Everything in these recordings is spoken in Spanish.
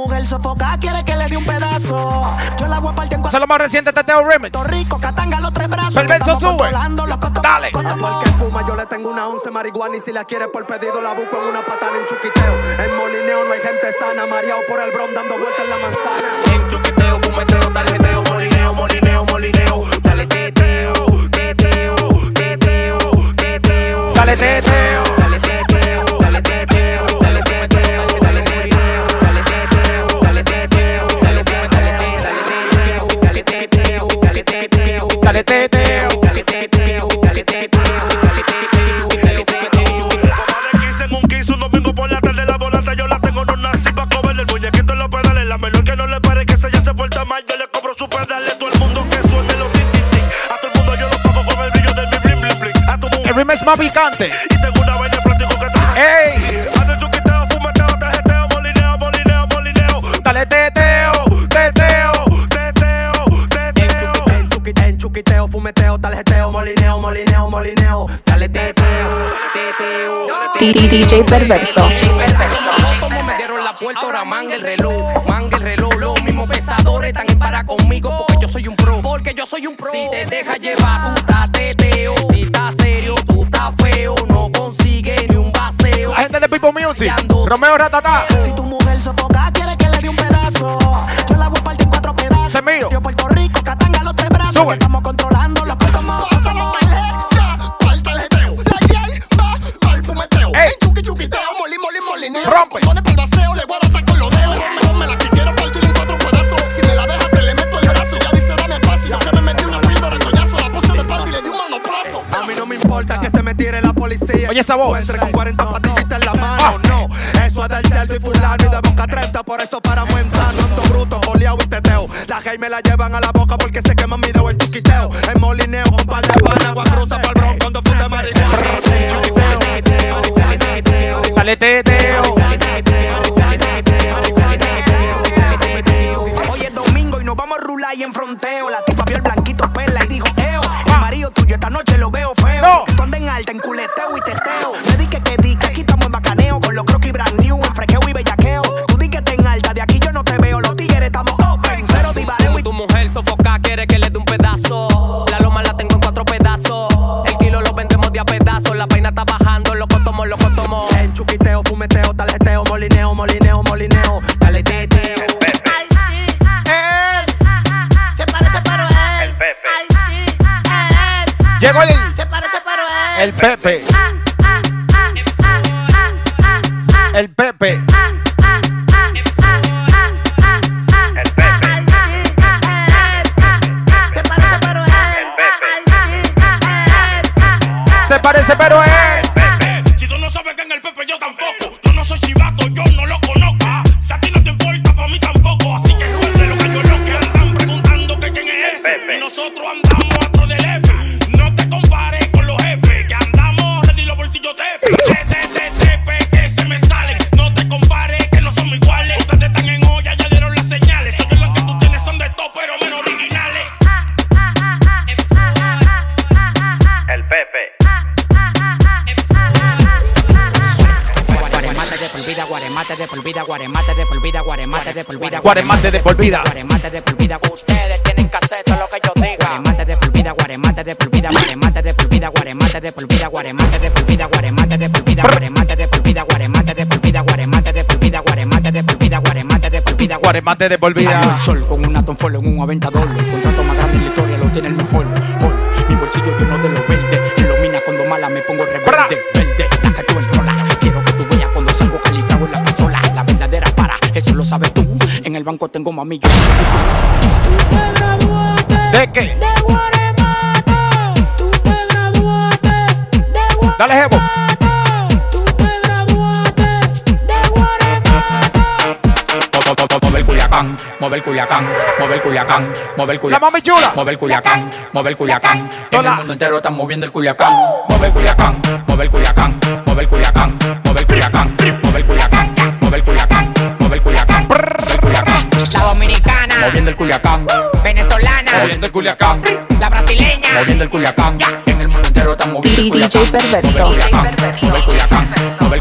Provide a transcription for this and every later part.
mujer sofoca, quiere que le dé un pedazo. Yo la voy a partir en Eso es lo más reciente, Teteo Remix. Puerto Rico, Catanga, los tres brazos. Perverso sube. Dale. cotos- Al que fuma yo le tengo una once marihuana y si la quiere por pedido la busco en una patana en chuquiteo. En molineo no hay gente sana, mareado por el bron dando vueltas en la manzana. En chuqueteo, fumeteo, tarjeteo, molineo, molineo, molineo. Dale teteo, teteo, teteo, teteo. Dale teteo, Dale, teteo, dale teteo, dale teteo, dale teteo, dale teteo. Como de 15 en un 15, un domingo por la tarde la volante yo la tengo, no nací pa' comerle el muñequito en los pedales. La menor que no le pare que se ya se porta mal, yo le cobro su pedales. Todo el mundo que suene los tin tin tin. A todo el mundo yo lo pago con el brillo de mi bling bling bling. A tu El mujer remix más picante. y tengo una vaina plástico que te ¡Ey! Ando chuquiteo, fumeteo, molineo, molineo, molineo. Dale. Teteo. DJ Perverso. Como me dieron la puerta, ahora manga el reloj. Manga el reloj, los mismos pesadores están en para conmigo porque yo soy un pro. Porque yo soy un pro. Si te dejas llevar, tú estás teteo. Si estás serio, tú estás feo. No consigues ni un baseo. La gente de People Music. Romeo Ratatá. Si tu mujer sofoca, quiere que le dé un pedazo. Yo la voy a partir en cuatro pedazos. Ese es mío. Yo Puerto Rico, Catanga, los tres brazos. Estamos controlando Rompe. Pone pa'l le voy a dar con los dedos. Mejor me la que quiero partir en cuatro pedazos. Si me la dejas, te le meto el brazo. Ya dice, dame espacio. Que me metí una píldora, coñazo. La puse de espalda y le di un manoplazo. A mí no me importa que se me tire la policía. Oye esa voz. Entre con 40 patillitas en la mano, no. Eso es del cerdo y fulano y de boca 30. Por eso paramos en plano, ando bruto, coleado y teteo. La gay me la llevan a la boca porque se queman mi dedo el chuquiteo. En molineo, con par de pan, agua cruza pa'l bron cuando funde marihuana. Dale, La tipa vio el blanquito perla y dijo, Eo, el marido tuyo esta noche lo veo feo. No. Tú andes en alta, en culeteo y teteo. Me di que que di, que aquí estamos en bacaneo. Con los croquis brand new, en frequeo y bellaqueo. Tú di que te en alta, de aquí yo no te veo. Los tigres estamos open, cero divareo y Tu mujer sofoca, quiere que le dé un pedazo. La loma la tengo en cuatro pedazos. El kilo lo vendemos de a pedazos. La vaina está bajando, loco Pepe. El Pepe. El Pepe. Se parece, pero es. Guaremate de por vida, Guaremate de por vida. Ustedes tienen que hacer todo lo que yo diga. Guaremate de por vida, guaremate de por vida, guaremate de por vida, guaremate de por vida, guaremate de por vida, guaremate de por vida, guaremate de por vida, guaremate de por vida, guaremate de por vida, guaremate de por vida, guaremate de por vida, Guaremate de por vida. el sol con una tonfolo en un aventador. El contrato más grande en la historia lo tiene el mejor. Mi bolsillo lleno de lo blanco tengo mami yo. ¿De qué? De Guaremato. Tú te graduaste. De Guaremato. Dale, Jebo. Tú te graduaste. De Guaremato. Mover Culiacán, mover Culiacán, mover Culiacán, mover Culiacán. La mami chula. Mover Culiacán, mover Culiacán. Todo el mundo entero está moviendo el Culiacán. Mover Culiacán, mover Culiacán, mover Culiacán, mover Culiacán. Moviendo el culiacán, la brasileña. moviendo el culiacán. En el mundo entero están moviendo el DJ culiacán. Perverso. Mueve el culiacán, el culiacán, el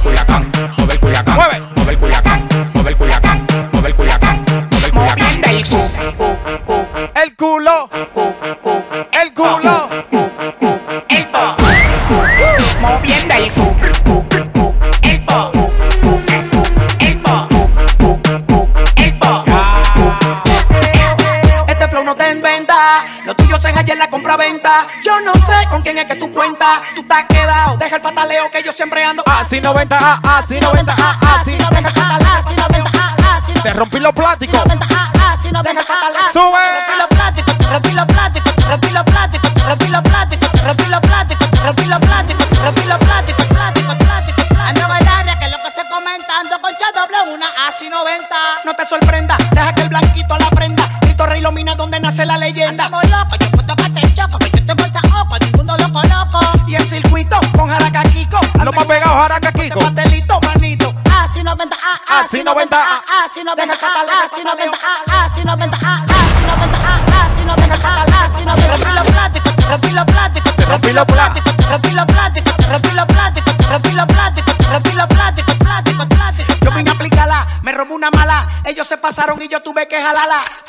que yo siempre ando así 90A, así 90A, así 90A, así 90A, así 90A. Te rompí los plásticos.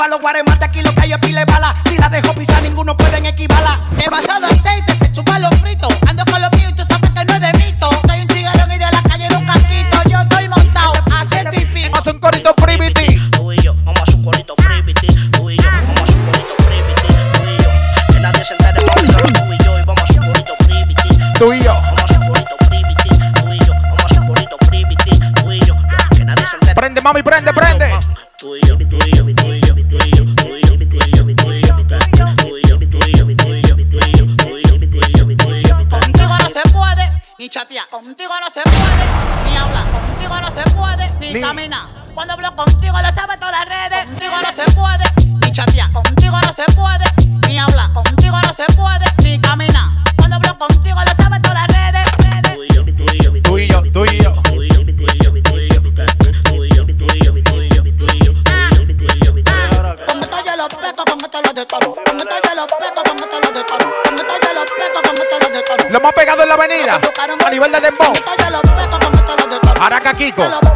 Pa' los guaremates Kiko.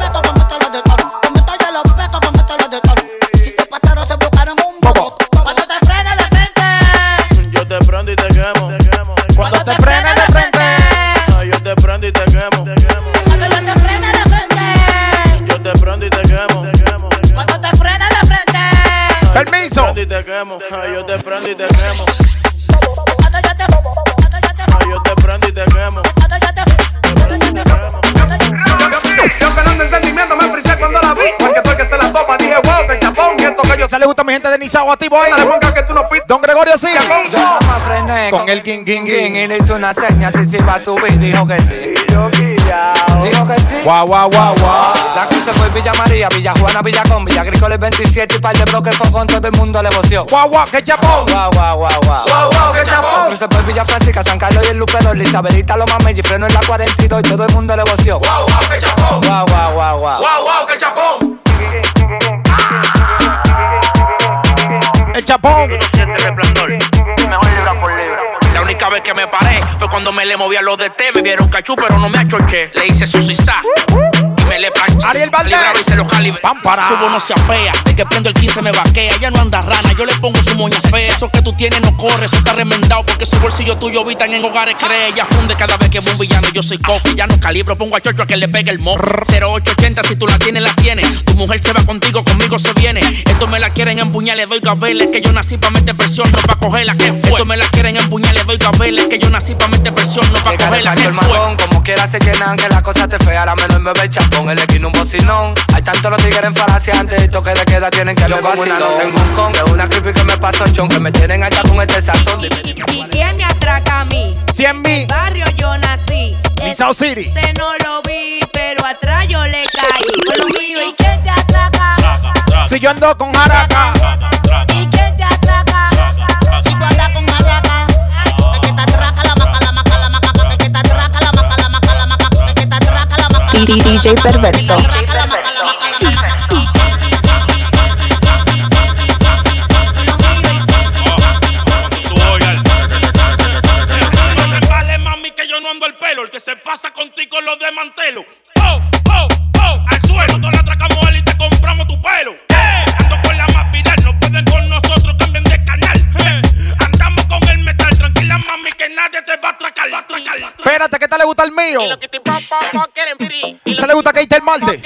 Que tú no pisas. Don Gregorio sí. Yo no me frené Con el king, king, king y le hice una seña si se iba a subir, dijo que sí. Dijo que sí. Guau, guau, guau, guau. La cruz se fue Villa María, Villa Juana, Villa Con, Villa Agrícola 27 y par de bloques fue con todo el mundo le voció. Guau, guau, que chapón. Guau, guau, guau, guau. Wow, wow, que chapón. Cruce por Villa Francisca, San Carlos y el Lupedo, Isabelita, Loma Meji, freno en la 42 y todo el mundo le voció. Wow, wow, que chapón. Guau, guau, guau, guau. Wow, wow, que chapón. La única vez que me paré fue cuando me le moví a los de té. Me vieron cachú, pero no me achoché. Le hice su sisá. Y me le planché. Ariel Valdés. Se los calibré. Pam, para. Subo no se apea. De que prendo el 15 me vaquea. Ya no anda rana. Yo le pongo su moña fea. Eso que tú tienes no corre. Eso está remendado. Porque su bolsillo tuyo habitan en hogares cree. Ella funde cada vez que ve un villano. Yo soy coffee. Ya no calibro. Pongo a chocho a que le pegue el mojo. 0880 si tú la tienes, la tienes. Tu mujer se va contigo, conmigo se viene. Esto me la quieren empuñar, le doy gabeles. Que yo nací pa' meter presión, no pa' cogerla. que fue? Esto me la quieren empuñar, le doy gabeles. Que yo nací pa' meter presión, no pa' Llega de cogerla. que fue? como quiera se llenan, que la cosa te fea, ahora menos me ve el chapón, el esquina un bocinón. Hay tantos los tigres en falacia antes de toque de queda, tienen que ver vacilón. No tengo un con, de una creepy que me pasó chon, que me tienen allá con este sazón. Dime, dime, ¿Y quién me atraca a mí? 100 mil. Barrio yo nací. Nizao City. Ese no lo vi, pero atrás yo le caí. Con lo mío, ¿y quién te atraca? Si yo ando con Jaraca. ¿Y quién te atraca? Si tú yo no ando el pelo. El que se pasa contigo lo desmantelo. Oh, oh, oh, al suelo. Nosotros la atracamos él y te compramos tu pelo. nadie te va a atracar. Va a atracar. Espérate, ¿qué tal le gusta el mío? Y lo que te pa, pa, pa, quieren pirí. Y ¿Se le gusta que esté el malte?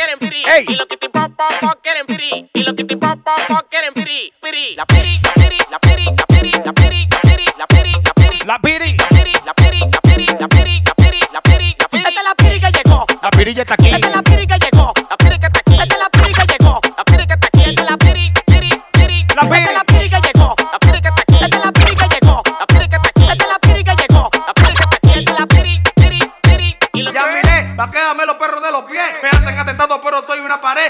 Ey. Y lo que te pa, pa, pa, quieren pirí. Y lo que te pa, pa, pa, quieren pirí. Pirí. La piri, la piri, la piri, la piri, la piri, la piri, la piri, la piri. La piri. La piri, la piri, la piri, la piri, la piri, la piri. Esta es la piri que. La piri ya está aquí. Esta es la piri que.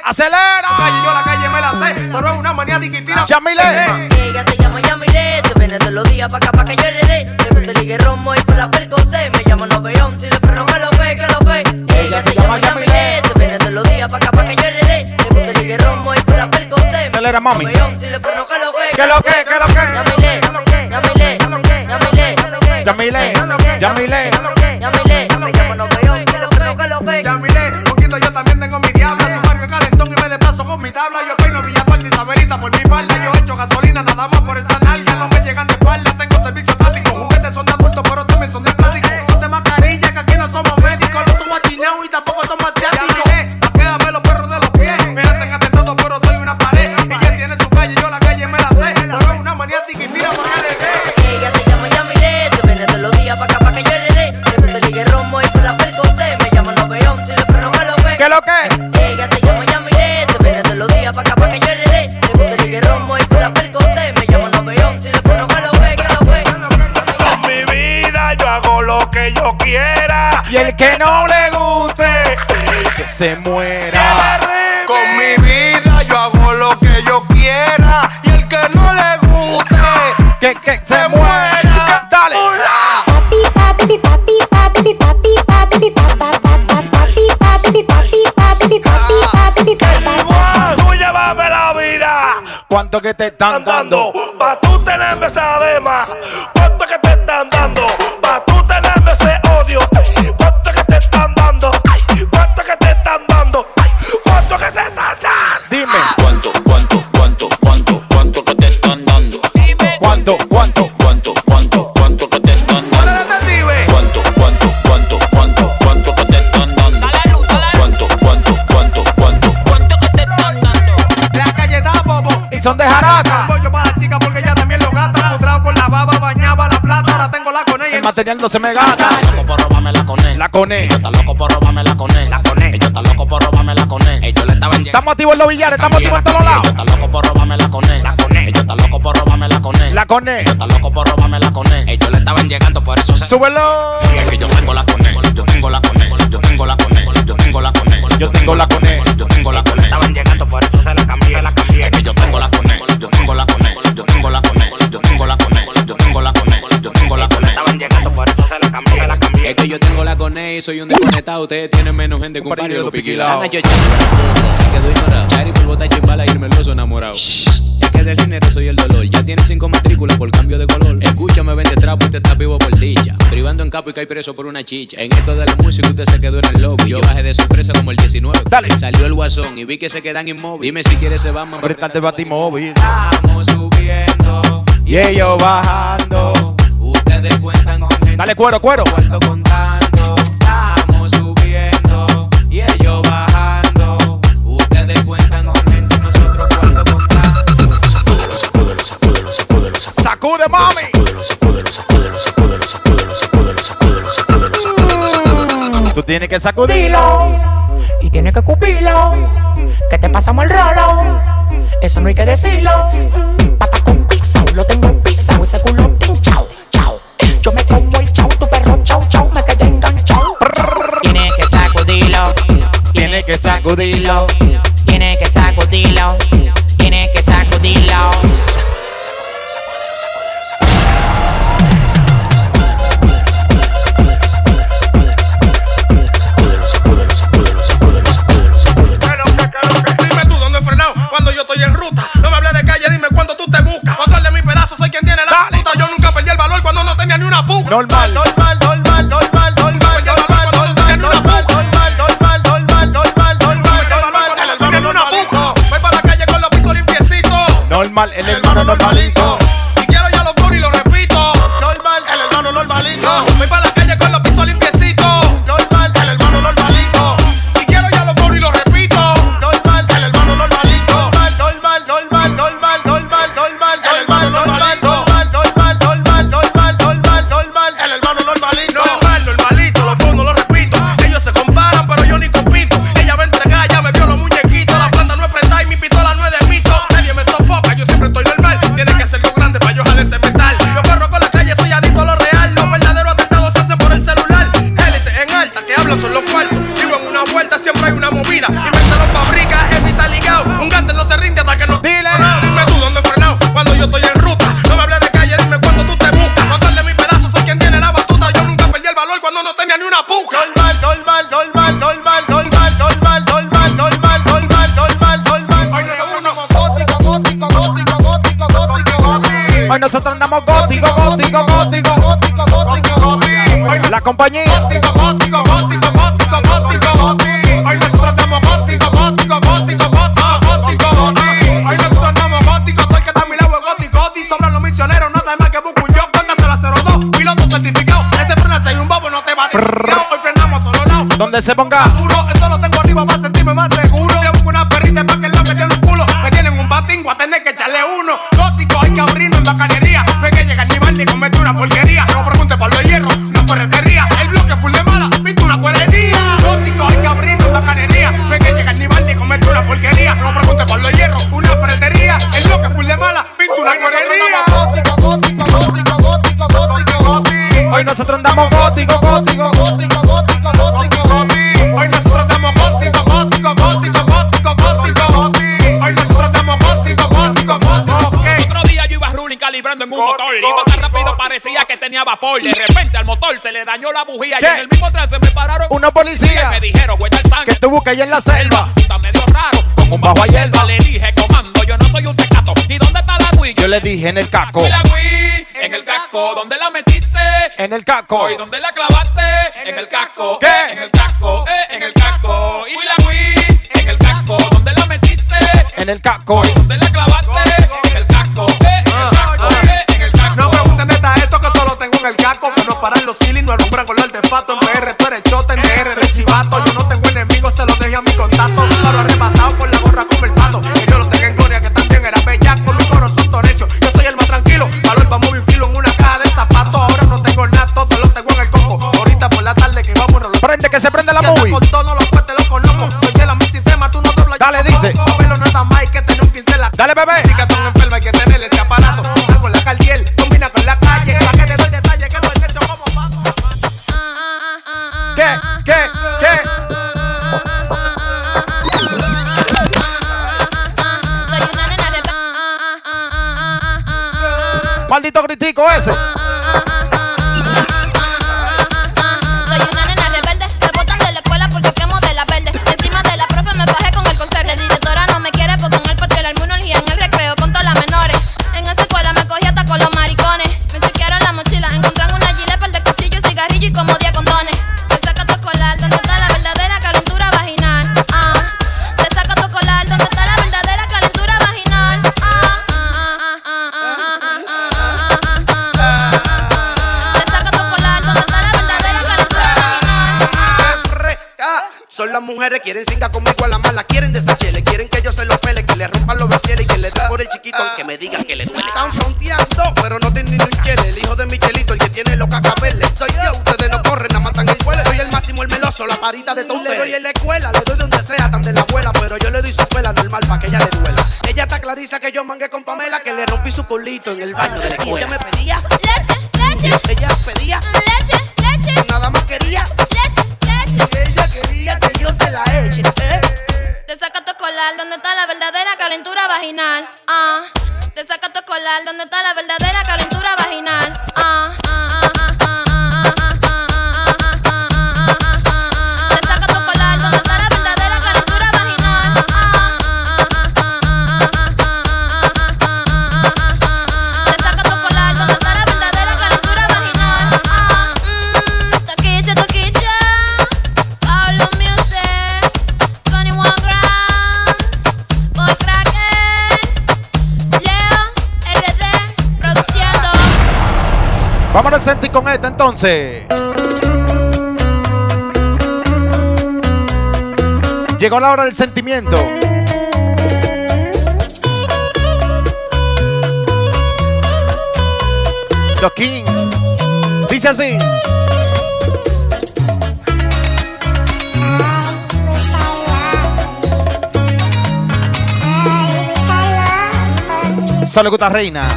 Acelera. Calle, yo la calle me la sé, pero es una manía tiquitina. Yamile. Ella se llama Yamile, se viene todos los días pa' acá pa' que yo le dé. Le gusta el ligue romo y con la percocé. Me llama Noveón, si le freno que lo ve, que lo ve. Ella se llama Yamile, se viene todos los días pa' acá pa' que yo le dé. Le gusta el ligue romo y con la percocé. Acelera, mami. Si le freno que lo ve. ¿Qué lo que? ¿Qué lo que? Yamile, Yamile, Yamile, Yamile. Yamile. Yamile. Me que que, que lo que. Yamile, tabla. Yo peino Villapal y Saberita por mi falda. Yo echo gasolina nada más por esa nalga. No me llegan de espalda, tengo servicio táctico. Juguetes son de adultos, pero también son de plástico. Se muera. Con mi vida yo hago lo que yo quiera. Y el que no le guste, que, que se muera. Dale. Tú llévame la vida. ¿Cuánto que te están dando? Pa' tú tenerme son de jaraca. Pollo para la chica porque ella también lo gata. Putrado con la baba, bañaba la plata. Ahora tengo la con ella. El material no se me gata. loco por robarme la con él. La cone. Ellos están locos por robarme la con él. La con Ellos están locos por robarme la con él. Ellos le estaban llegando. Estamos activos en los billares, estamos activos en todos lados. Ellos están locos por robarme la con él. Ellos están locos por robarme la con él. La cone. Ellos están locos por robarme la con él. Ellos le estaban llegando, por eso se. Súbelo. Es que yo tengo la con él. Yo tengo la con él. Yo tengo la con él. Yo tengo la con él. Yo tengo la con él. Yo tengo la soy un desconectado. Ustedes tienen menos gente con varios de piquilados. piquilao. Ana, yo quedó ignorado. Chari por botar chimbala y irme loso enamorado. Es que del dinero soy el dolor. Ya tiene cinco matrículas por cambio de color. Escúchame, vende trapo y te estás vivo por dicha. Privando en capo y cae preso por una chicha. En esto de la música usted se quedó en el lobby. Yo bajé de sorpresa como el 19. Dale. Salió el guasón y vi que se quedan inmóviles. Dime si quieres se van, Ahorita el batimóvil. Estamos subiendo. Y ellos bajando. Ustedes cuentan con Dale cuero, cuero. cuarto contando. Sacude, mami. Tú tienes que sacudirlo. y tienes que cupirlo. Que te pasamos el rolo. Eso no hay que decirlo. Pata con pizza, lo tengo pisado. Ese culo pinchao, chao. Yo me como el chau, tu perro chau, chau. Me quedé enganchado. Tienes que sacudirlo, Tienes que sacudirlo. tienes que sacudirlo, tienes que sacudirlo. Normal, compañía. Gótico, gótico, gótico, gótico, gótico, gótico. Hoy nosotros estamos gótico, gótico, gótico, gótico, gótico. gótico, Hoy nosotros estamos gótico, todo el que está a mi lado es gótico, gótico. Sobran los misioneros, nada más que busco un yo. Cóndaselo a 02, piloto certificado. Ese frenaste y un bobo no te va a Hoy frenamos a todos lados. Donde se ponga. Duro, eso lo tengo arriba, va a sentirme más gótico, gótico, gótico, gótico, gótico. Hoy nosotros damos gótico, gótico, gótico, gótico, gótico, gótico. Hoy nosotros damos gótico, gótico, gótico. Okay. Otro día yo iba ruling calibrando en un gótico, motor. Iba tan rápido parecía que tenía vapor. De repente al motor se le dañó la bujía ¿Qué? y en el mismo trance me pararon una policía. Y me dijeron, güey, el sangre. Que tú buscas ahí en la selva. Está medio raro, como un bajo a hierba. Le dije, comando, yo no soy un tecato. ¿Y dónde está la güey? Yo le dije, en el caco. La güey, en el caco, ¿dónde la metí? En el casco. ¿Y dónde la clavaste? En, el casco. ¿Qué? En el casco. Eh, en el casco. Y la Wii. En el casco. ¿Dónde la metiste? En el casco. solito en el baño de la escuela. Vamos al Celtic con esta entonces. Llegó la hora del sentimiento. Los King. Dice así. Solo gusta reina.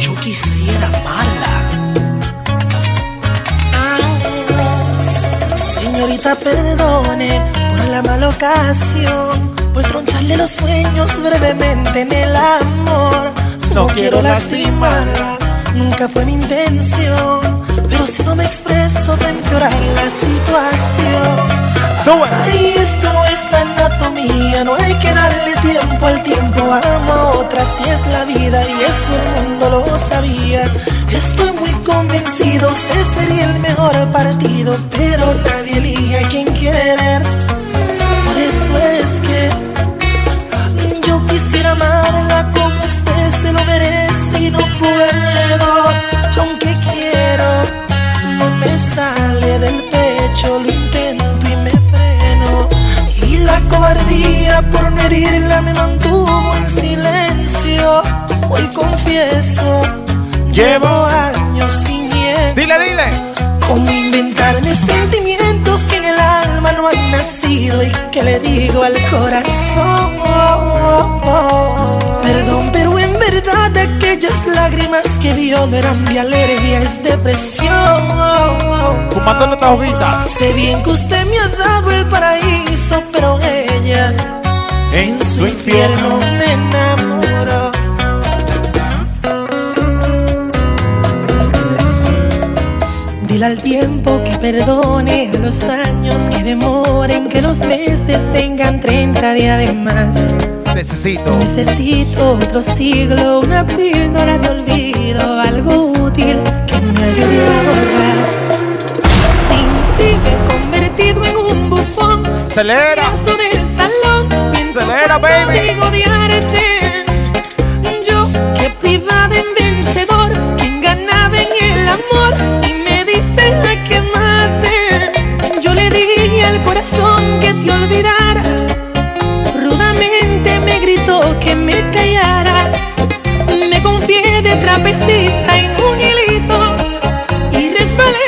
Yo quisiera más. perdone por la mala ocasión, pues troncharle los sueños brevemente en el amor. No quiero lastimarla, nunca fue mi intención pero si no me expreso va a empeorar la situación. Sube. Ay, esto no es anatomía, no hay que darle tiempo al tiempo. Amo a otra, si es la vida y eso el mundo lo sabía. Estoy muy convencido, usted sería el mejor partido, pero nadie elige a quien querer. Por eso es que yo quisiera amarla como usted se lo merece y no puedo. Sale del pecho, lo intento y me freno. Y la cobardía por no herirla me mantuvo en silencio. Hoy confieso, llevo años fingiendo. Dile, dile. Cómo inventarme sentimientos que en el alma no han nacido y que le digo al corazón. Perdón, pero en verdad aquellas lágrimas que vio no eran de alergia, es depresión. Fumando esta hoguita. Sé bien que usted me ha dado el paraíso, pero ella en su infierno me enamoró. Dile al tiempo que perdone, a los años que demoren, que los meses tengan 30 días de más. Necesito. Necesito otro siglo, una píldora de olvido, algo útil que me ayude a borrar. Sin ti me he convertido en un bufón. Acelera. Paso del salón, Acelera, baby. digo de arte. Yo que privaba en vencedor, quien ganaba en el amor y me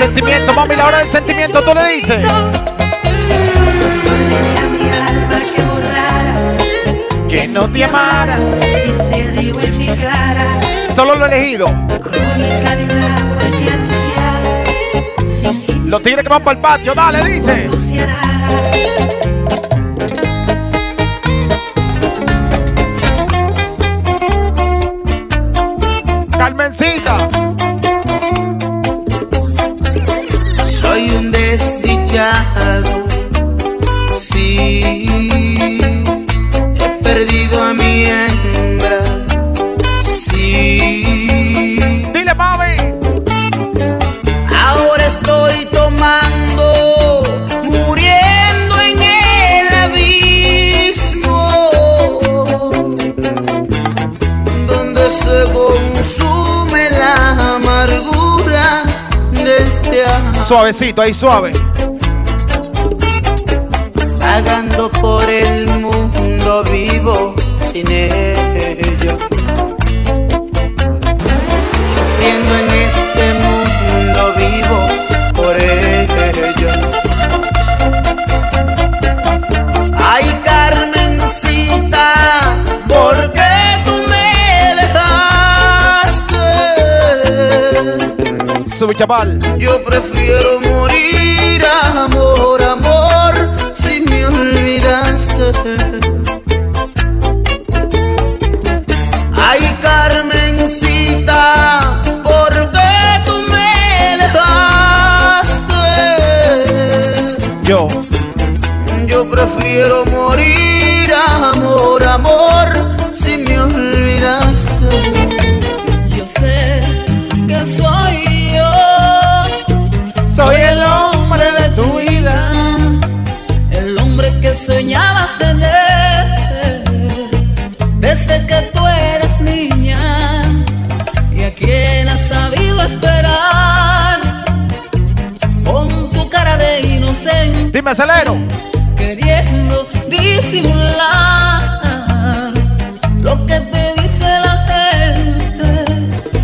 Sentimiento, mami, la hora del sentimiento, tú le dices. Que no te amaras. y se rió en mi cara. Solo lo elegido. Crónica de una muerte anunciada. Sin Los tigres que van para el patio, dale, dice. Suavecito, ahí suave. Vagando por el mundo vivo sin ella. Sufriendo en Sube, chaval. Yo prefiero morir, amor, amor, si me olvidaste. Ay, Carmencita, ¿por qué tú me dejaste? Yo. Yo prefiero morir, Queriendo disimular lo que te dice la gente,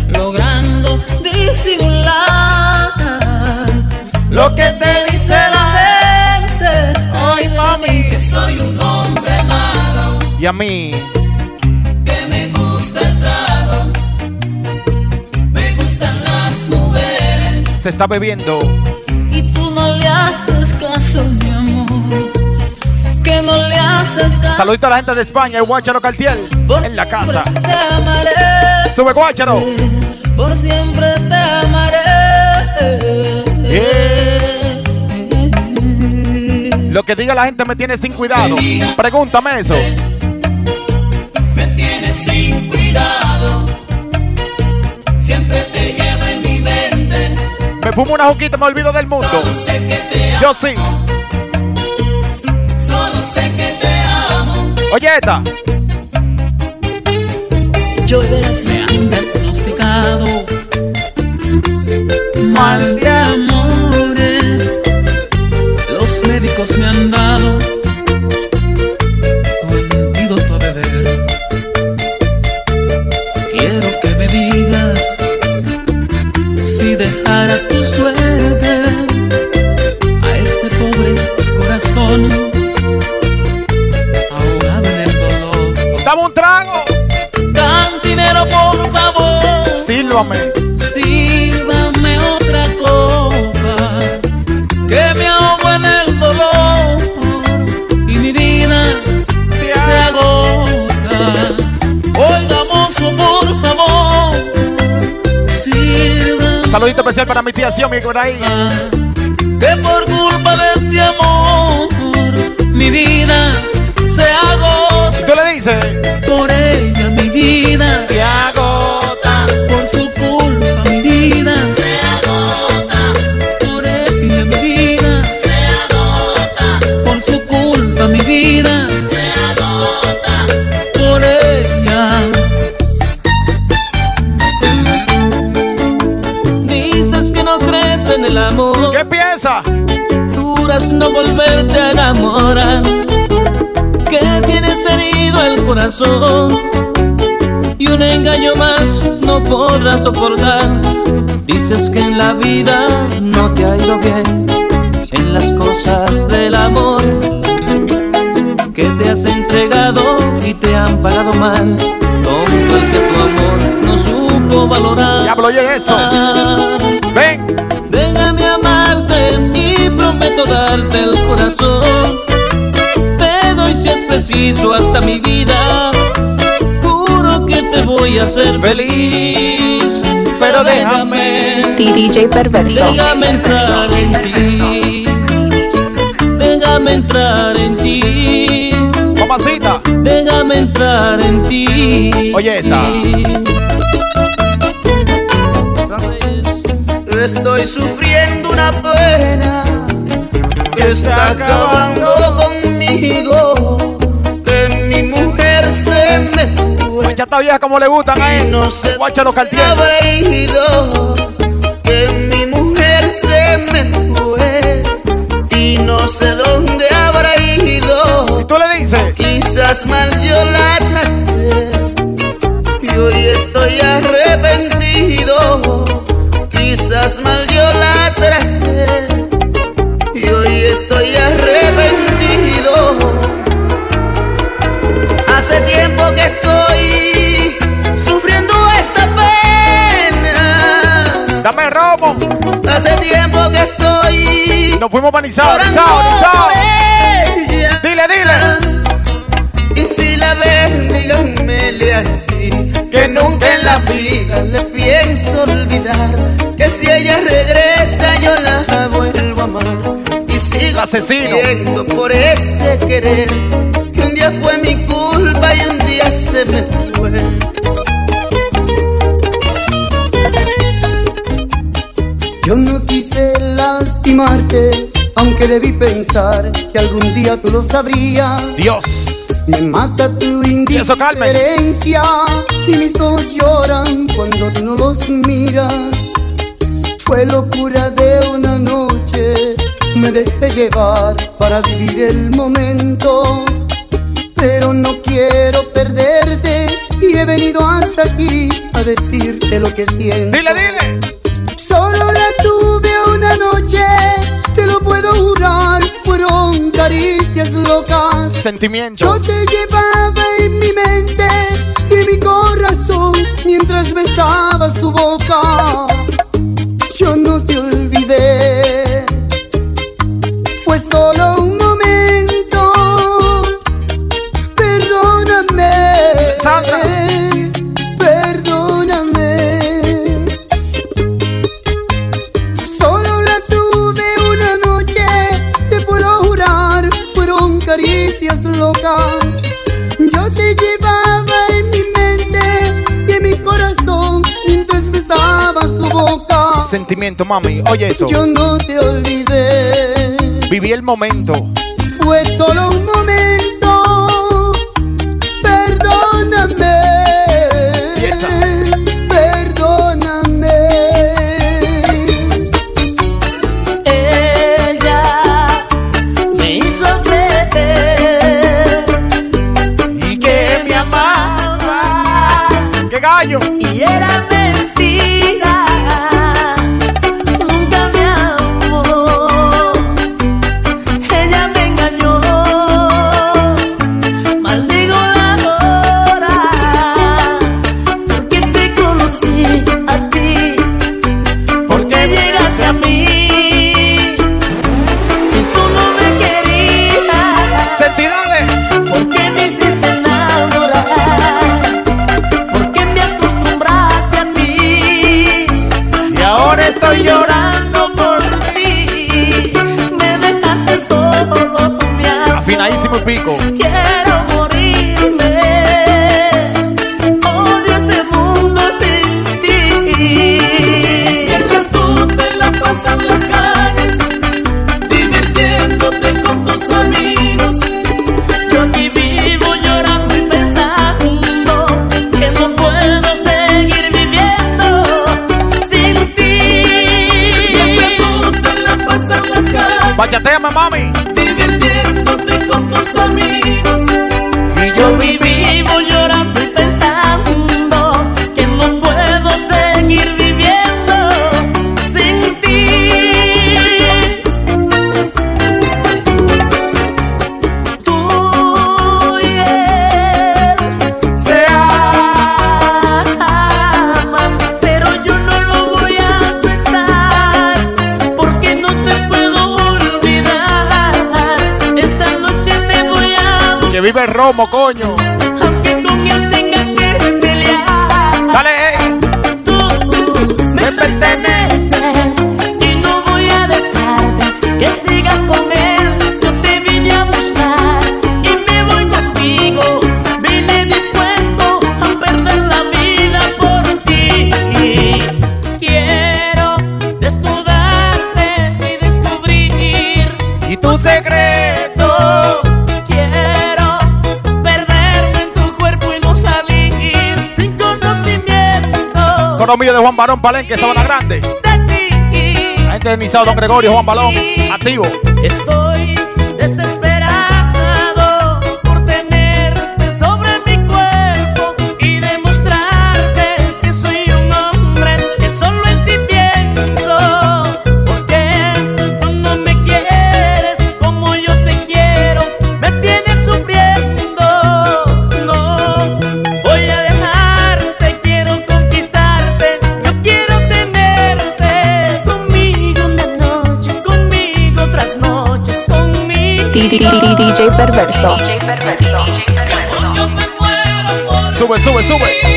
logrando disimular lo que te dice la gente. Ay, mami, que soy un hombre malo, Y a mí. que me gusta el trago, me gustan las mujeres. Se está bebiendo. Saludito a la gente de España, el Guacharo Cartiel. En la casa. Te amaré. Sube, Guacharo. Por siempre te amaré. Lo que diga la gente me tiene sin cuidado. Pregúntame eso. Me tienes sin cuidado. Siempre te llevo en Me fumo una juquita, me olvido del mundo. Solo sé que te amo. Yo sí. Solo sé que te amo. Oye, esta. Yo verás. Me han diagnosticado mal de amores. Los médicos me han dado tu antídoto a beber. Quiero que me digas si dejara tu suerte Sírvame otra copa que me ahogo en el dolor y mi vida se, agota. Oiga, mozo, por favor, sírvame. Saludito especial para mi tía Xiaomi por ahí. Que por culpa de este amor mi vida se agota. ¿Tú le dices? Por ella mi vida se agota. No volverte a enamorar. Que tienes herido el corazón. Y un engaño más no podrás soportar. Dices que en la vida no te ha ido bien. En las cosas del amor. Que te has entregado y te han pagado mal. Tonto el que tu amor no supo valorar. Oye eso. Y prometo darte el corazón. Te doy si es preciso hasta mi vida. Juro que te voy a hacer feliz. Pero déjame, DJ Perverso. déjame entrar en ti. Déjame entrar en ti. Mamacita. Déjame entrar en ti. Oye esta. Estoy sufriendo una pena que está acabando conmigo. Que mi mujer se me fue. Guachata vieja como le gustan él. No sé Guacha los ido. Que mi mujer se me fue. Y no sé dónde habrá ido. ¿Y tú le dices? Quizás mal yo la traté. Y hoy Dame romo. Hace tiempo que estoy Nos fuimos panizados. Dile, dile. Y si la ven, díganmele así Que nunca en la vida le pienso olvidar Que si ella regresa yo la vuelvo a amar Y sigo Asesino. por ese querer Que un día fue mi culpa y un día se me fue aunque debí pensar que algún día tú lo sabrías. Dios. Me mata tu indiferencia y mis ojos lloran cuando tú no los miras. Fue locura de una noche, me dejé llevar para vivir el momento. Pero no quiero perderte y he venido hasta aquí a decirte lo que siento. Dile, dile. Caricias locas. Sentimiento. Yo te llevaba en mi mente y en mi corazón mientras besaba su boca. Yo no te olvidé, sentimiento, mami. Oye eso. Yo no te olvidé. Viví el momento. Fue solo un momento. plomo, coño. Barón Palenque, Sabana Grande. La gente de Nizao, Don Gregorio, Juan Balón, activo. Estoy desesperado. perverso. Sube, sube, sube.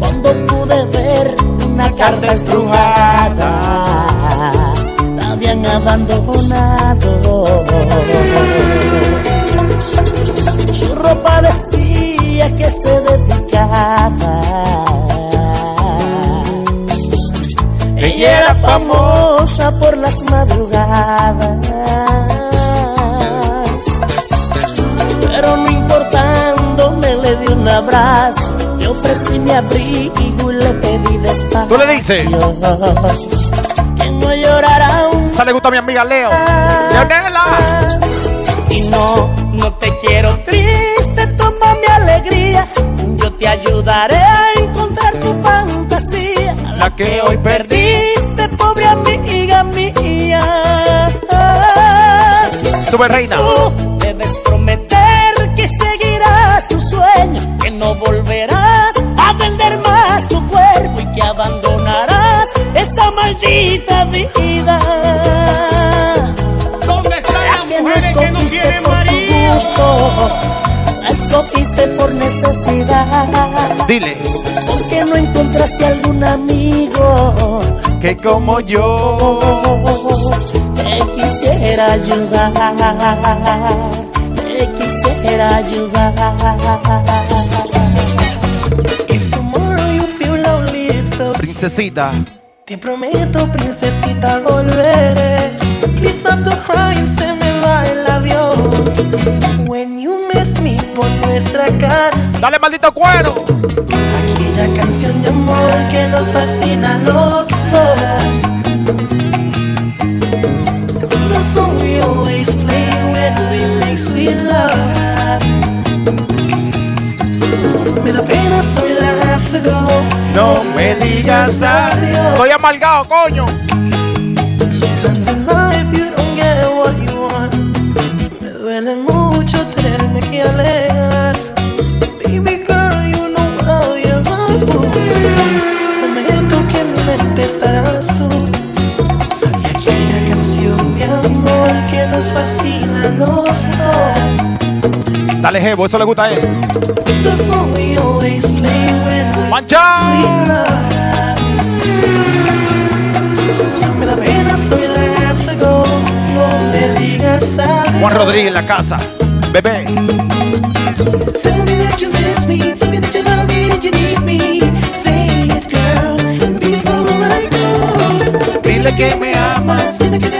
cuando pude ver una carta estrujada. La habían abandonado. Su ropa decía que se dedicaba. Ella era famosa por las madrugadas ofrecí mi abrigo y le pedí despacio. Tú le dices. Que no llorará un. Sale gusto a mi amiga Leo. Leonela. Y no, no te quiero triste, toma mi alegría. Yo te ayudaré a encontrar tu fantasía. La que hoy perdiste, pobre amiga mía. Sube reina. Maldita vida. ¿Dónde están La las que no mujeres que no quieren por tu marido? gusto, la escogiste por necesidad. Dile Porque no encontraste algún amigo que como yo te quisiera ayudar, te quisiera ayudar. If tomorrow you feel lonely, it's okay. Princesita. Te prometo, princesita, volveré. Please stop the crying, se me va el avión. When you miss me por nuestra canción. Dale maldito cuero. Aquella canción de amor que nos fascina a los dos. No me digas adiós. Estoy amargado, coño. Sometimes in life you Dale, Jevo, eso le gusta a él. Mancha. Juan Rodríguez en la casa. Bebé. Dile que me amas. Dime que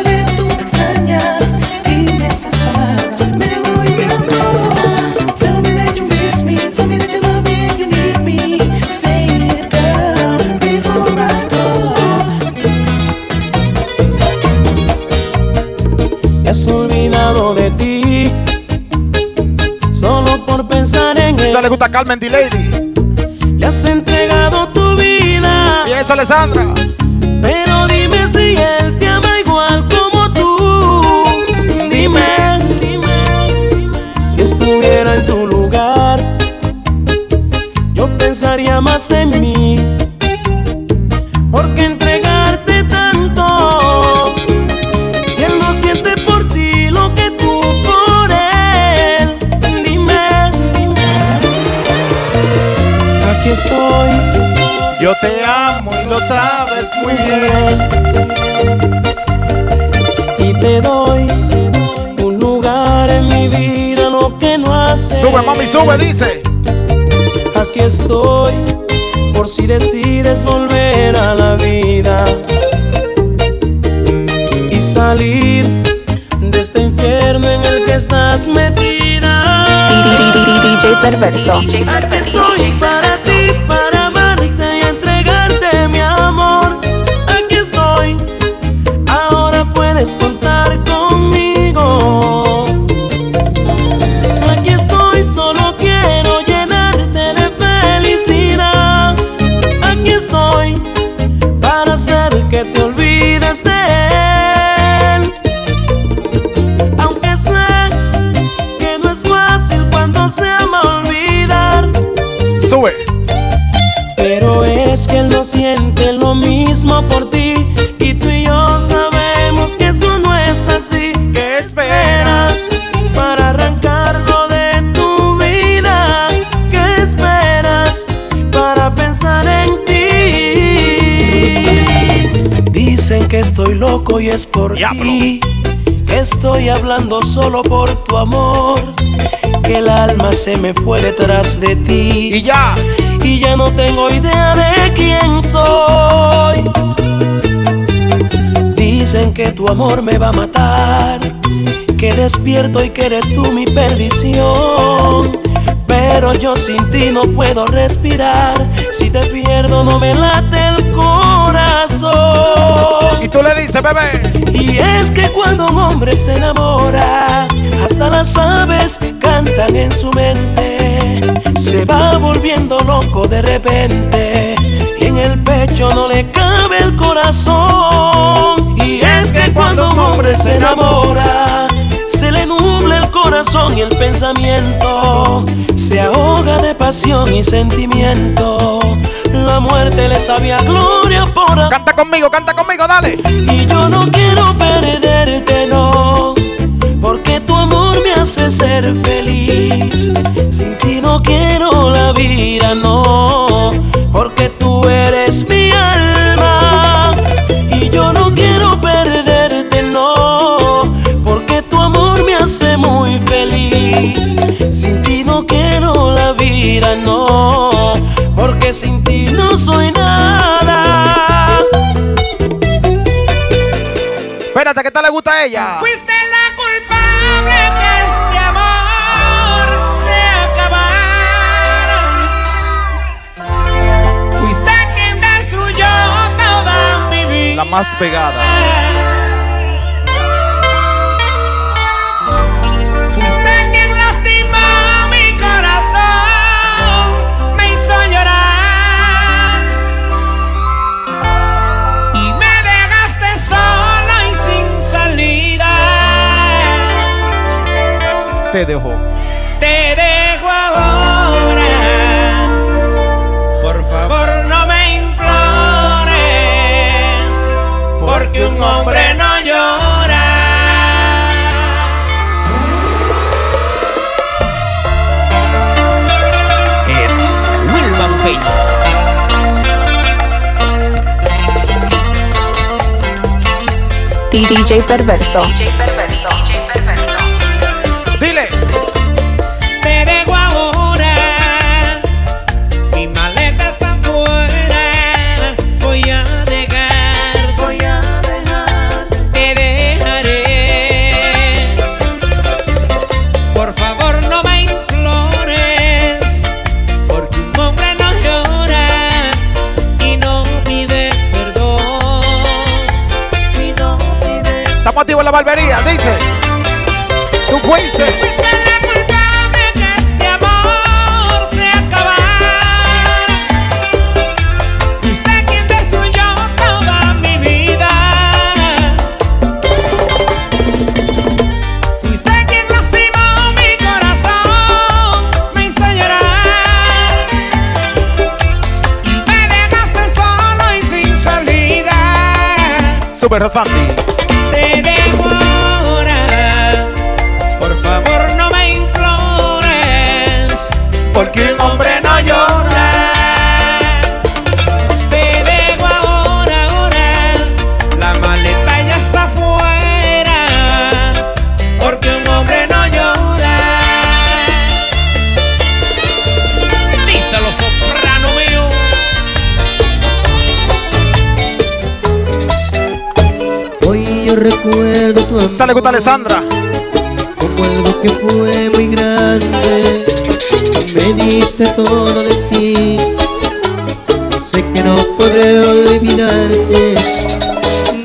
le gusta Carmen D. Lady. Le has entregado tu vida. Y eso, Alessandra. Pero dime si él te ama igual como tú. Dime, dime, si estuviera en tu lugar, yo pensaría más en mí. Lo sabes muy bien. Y te doy un lugar en mi vida, lo que no hace. Sube, mami, sube, dice. Aquí estoy, por si decides volver a la vida y salir de este infierno en el que estás metida. DJ Perverso. Aquí estoy estoy loco y es por ti. Estoy hablando solo por tu amor. Que el alma se me fue detrás de ti. Y ya. Y ya no tengo idea de quién soy. Dicen que tu amor me va a matar. Que despierto y que eres tú mi perdición. Pero yo sin ti no puedo respirar. Si te pierdo no me late el corazón. Le dices, bebé. Y es que cuando un hombre se enamora, hasta las aves cantan en su mente. Se va volviendo loco de repente. Y en el pecho no le cabe el corazón. Y es que cuando un hombre se enamora, se le nubla el corazón y el pensamiento. Se ahoga de pasión y sentimiento. La muerte le sabía gloria por Canta conmigo, canta conmigo, dale. Y yo no quiero perderte, no. Porque tu amor me hace ser feliz. Sin ti no quiero la vida, no. Porque tú eres mi alma. Y yo no quiero perderte, no. Porque tu amor me hace muy feliz. Vida, no. Porque sin ti no soy nada. Espérate, ¿qué tal le gusta a ella? Fuiste la culpable que este amor se acabara. Fuiste quien destruyó toda mi vida. La más pegada. Te dejó. Te dejo ahora, por favor no me implores, porque un hombre no llora. Es Wilman Peña. DJ Perverso. Dile. Estamos activos en la barbería, dice. Tú fuiste. La culpable que este amor se acabara. Fuiste quien destruyó toda mi vida. Fuiste quien lastimó mi corazón, me hizo llorar y me dejaste solo y sin salida. Super Sandy. Recuerdo tu amor Sale gusta Alessandra. como algo que fue muy grande. Me diste todo de ti. Sé que no podré olvidarte.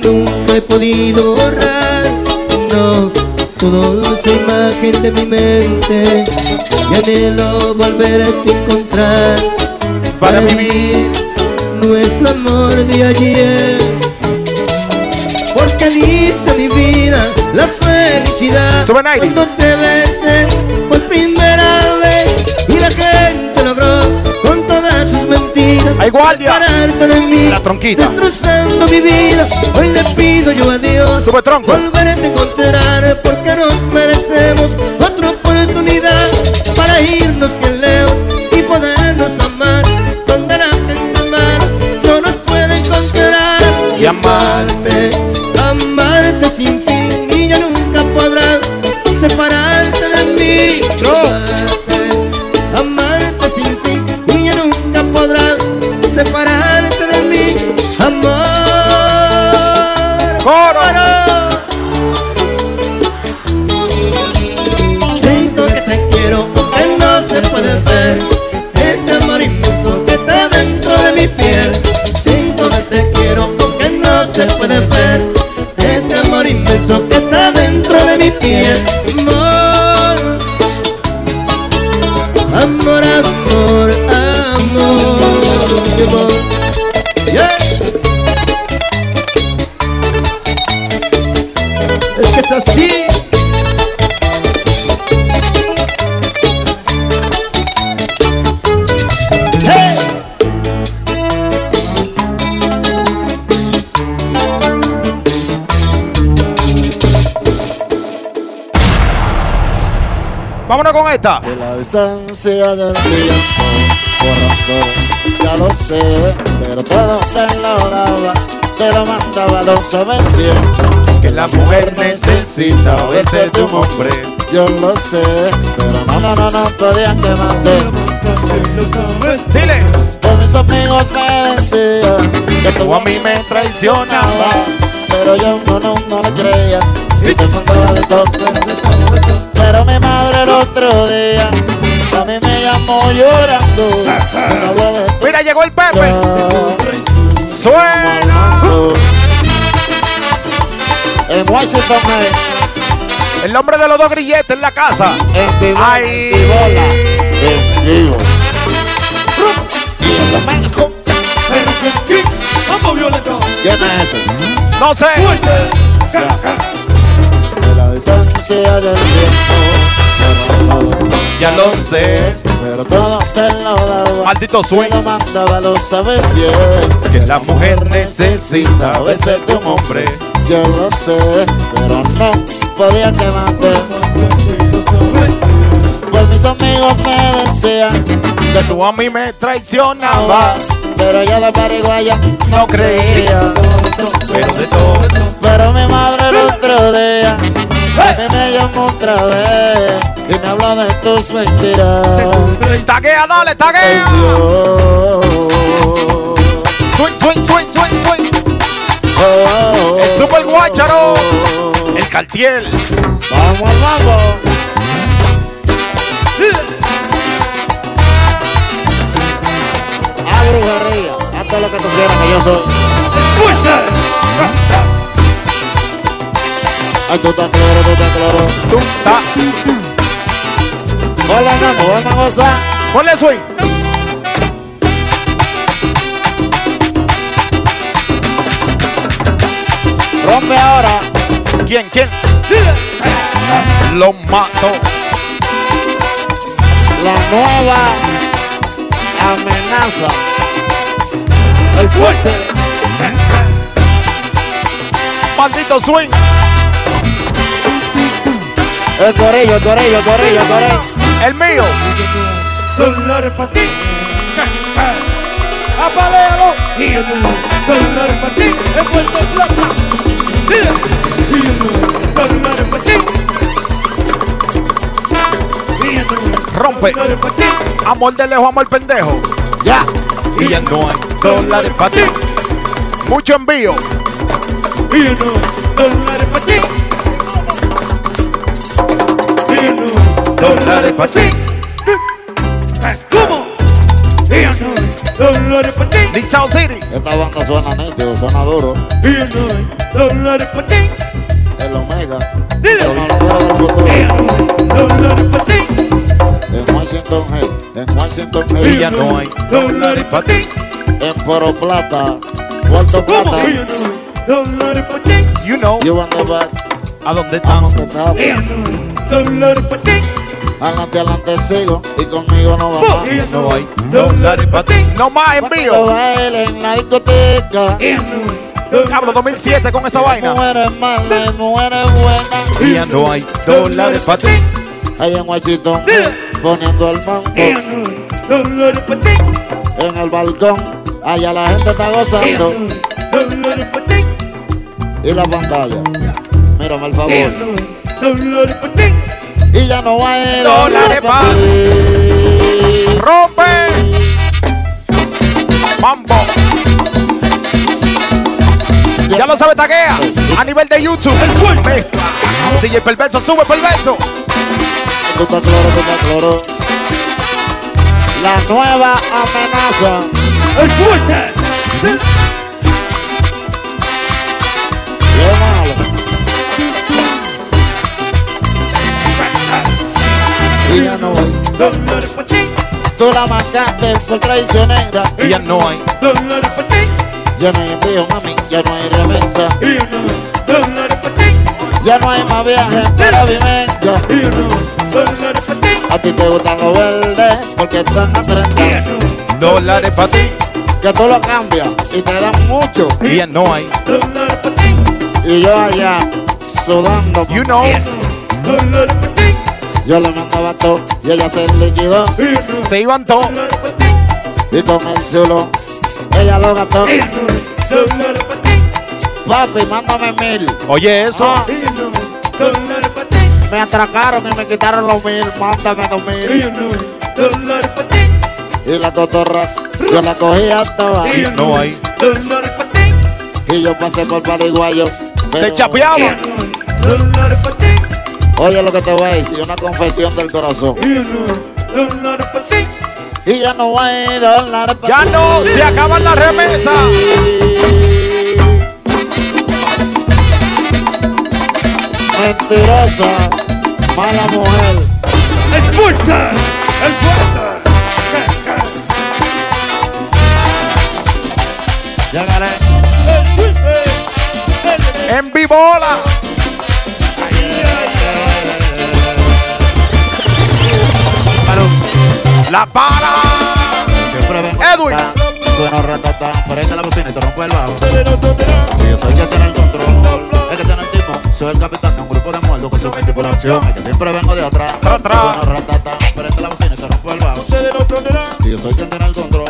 Nunca he podido borrar, no, toda esa imagen de mi mente. Y anhelo volverte a encontrar Para vivir nuestro amor de ayer. Porque diste mi vida la felicidad cuando te besé por primera vez y la gente logró con todas sus mentiras pararte de mí La tronquita. destrozando mi vida hoy le pido yo a Dios Sube tronco. volverte a encontrar porque nos merecemos otra oportunidad para irnos bien lejos y podernos amar donde la gente mala no nos puede encontrar Y amarte. Vámonos con esta. De la distancia del tiempo, corazón, ya lo sé, pero todo te lo daba, te lo mandaba, lo sabes bien. Que la mujer necesita a veces de un hombre. Yo lo sé, pero no, no, no, no podía quemarte. Dile. Con mis amigos me decían que tú a mí me traicionabas. pero yo no, no, no le creía. Y te contaba de todo. Pero mi madre el otro día a mí me llamó llorando. Mira, llegó el Pepe. Suena. En Washington, eh, El nombre de los dos grilletes en la casa. en vivo, Ay. en ¿quién es ese? No sé. Tiempo, Ya lo sé. pero todo te lo daba. Maldito swing. lo mandaba, lo sabes bien. Que la mujer necesita a veces de un hombre. Yo lo sé, pero no podía quemarte. Pues mis amigos me decían Que tú a mí me traicionabas. pero yo de Paraguaya No creía. Pero de todo. Pero mi madre el otro día mí me llamó otra vez y me habló de tus mentiras. Taguea, dale, taguea. Oh, Swing, swing, swing, swing, swing. oh, El super guacharo. El cartier. Vamos, vamos. A brujería, haz todo lo que tú quieras que yo soy. Ay, tú estás claro, tú estás claro. Tú ta. Hola, mi amor, vamos a gozar. Ponle swing. Rompe ahora. ¿Quién, quién? Lo mato. La nueva amenaza. El fuerte. Maldito swing. El corillo, el corillo, el corillo, el corillo. El mío. Dólares para ti. Apalealo. Y dólares para ti. Es Puerto Plata. Y dólares para ti. Rompe. Amor de lejos, amor pendejo. Ya. Y ya no hay dólares para ti. Mucho envío. Y dólares para ti. Y dólares para ti. ¿Cómo? Y dólares para ti. Big South City. Esta banda suena nítido, suena duro. Y dólares para ti. El Omega. Dile. El del futuro. Dólares para ti. En Washington Head. En Washington. Y ya no hay Dólares para ti. En Poro Plata. Puerto ¿Cómo? Plata. Dólares para ti. You know. You want the back. ¿A dónde ¿A están? dónde está? Dólares para ti. Adelante, adelante sigo. Y conmigo no va más. No hay dólares para ti. No más envío. baile en la discoteca. Hablo 2007 con esa vaina. Mujeres malas y mujeres buenas. Y ya no hay dólares para ti. Ahí en Washington, poniendo el mango Dólares para ti. en el balcón. Allá la gente está gozando. Dólares para ti. Y la pantalla. Mírame el favor. Dólares para ti. Y ya no hay Dólares pa' pa' ti. Rompe. Mambo. Ya lo sabe, taguea. A nivel de YouTube. Mezcla. DJ Perverso, sube Perverso. Claro, estás claro. La nueva amenaza. El fuerte. Y ya no hay. Dólares para ti. Tú la marcaste por traicionera. Y ya no hay. Dólares para ti. Ya no hay envío, mami. Ya no hay remesa. Dólares para ti. Ya no hay más viajes para vivencia. Dólares para ti. A ti te gustan los verdes porque están a 30. Dólares para ti. Que tú lo cambias y te dan mucho. Y ya no hay. Dólares para ti. Y yo allá sudando. You know. Ti. Yo le mandaba todo y ella se liquidó. Se iban todos. Y con el chulo, ella lo gastó. Papi, mándame mil. Oye, eso. Ah. Me atracaron y me quitaron los mil. Mándame dos mil. Y la cotorra, yo la cogía toda. No hay. Y yo pasé por Paraguayo. Te chapeaba. Oye lo que te voy a decir, una confesión del corazón. Y ya no hay dólar pa' Ya no, se acaban las remesas. Mentirosa, mala mujer. ¡El fuerte! La para. Siempre vengo Edwin. Suena ratatá, prende la bocina y te rompo el bajo. Yo soy el que tiene el control, el que tiene el timón. Soy el capitán de un grupo de muertos que son mi tripulación. El que siempre vengo de atrás. Suena ratatá, prende la bocina y te rompo el bajo. Yo soy quien tiene el control,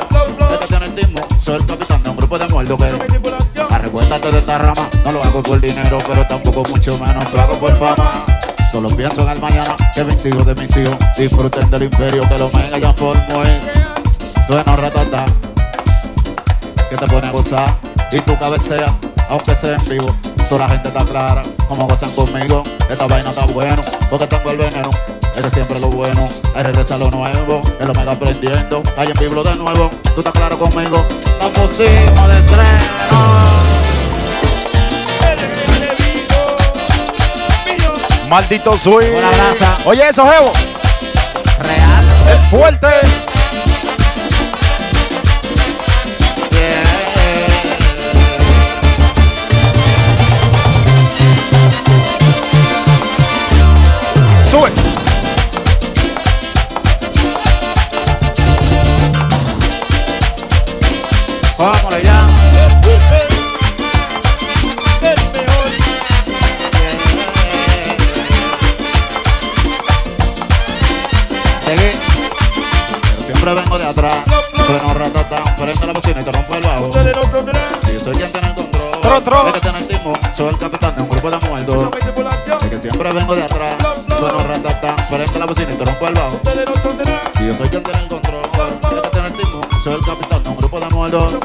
el que tiene el timón. Soy el capitán de un grupo de muertos que Arrecuéstate de esta rama, no lo hago por dinero, pero tampoco mucho menos lo hago por fama. Solo pienso en el mañana, que mis hijos de mis hijos disfruten del imperio que lo mega ya formó. Suena ratata, que te pone a gozar y tu cabecea, aunque sea en vivo. Toda la gente está clara, como gozan conmigo. Esta vaina está bueno, porque tengo el veneno. Ese es siempre lo bueno, hay regresa lo nuevo, el omega aprendiendo, hay en vivo de nuevo. Tú estás claro conmigo, la pusimos de estreno. Maldito swing. Oye, eso, Jevo. Real. El fuerte. Control. Tro, tro. El que tiene el timón. Soy el capitán de un grupo de muertos. Y que siempre vengo de atrás. Sueno ratata, prende la bocina y te rompo el bajo. Y yo soy quien tiene el control. El que el timón. Soy el capitán de un grupo de muertos.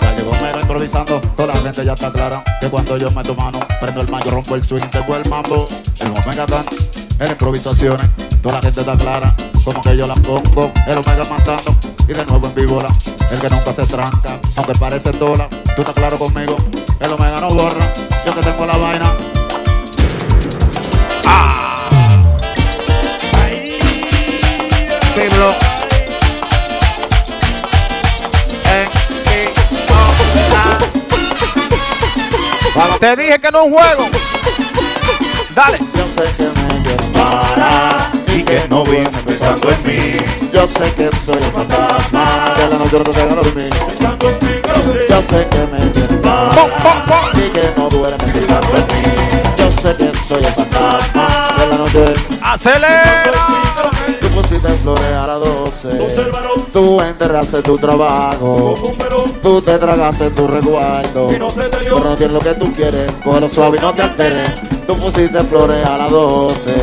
Ya llegó mega improvisando, toda la gente ya está clara que cuando yo meto mano, prendo el mayo, rompo el swing, tengo el mambo, el omega tan, en improvisaciones, toda la gente está clara, como que yo la pongo, el omega matando, y de nuevo en víbora, el que nunca se tranca, aunque parece dólar, tú estás claro conmigo, el omega no borra, yo que tengo la vaina. Piblo. Te dije que no es un juego. Dale. Yo sé que me quieren parar y que no viven pensando en mí. Yo sé que soy el fantasma que la noche no te deja dormir. Sé que me parar y que no duermen pensando en mí. Yo sé que soy el fantasma que la noche Acelera. Tú pusiste flores a las 12. Tú enterraste tu trabajo. Tú te tragaste tu resguardo. Pero no lo que tú quieres. Cógelo suave y no te alteres. Tú pusiste flores a las 12.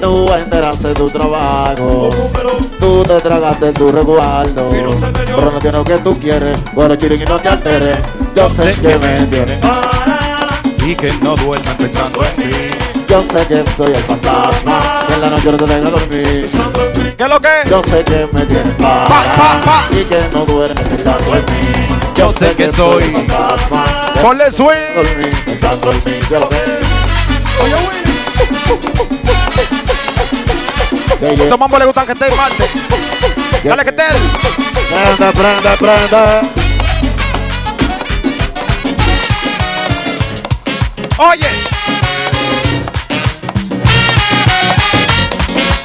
Tú enteraste tu trabajo. Tú te tragaste tu resguardo. Pero no tienes lo que tú quieres. Cógelo chirin y no te alteres. Yo sé que me entiendes. Y que no duerman pensando en ti. Yo sé que soy el fantasma que en la noche no te deja dormir. ¿Qué es lo que? Yo sé que me tienes para y que no duermes pensando en mí. Yo sé que soy. el fantasma que Ponle swing. dormir pensando en mí. Yo lo que- Esos mambos le gustan que esté en Marte. Dale que esté. Prende, prende, prende. Oye.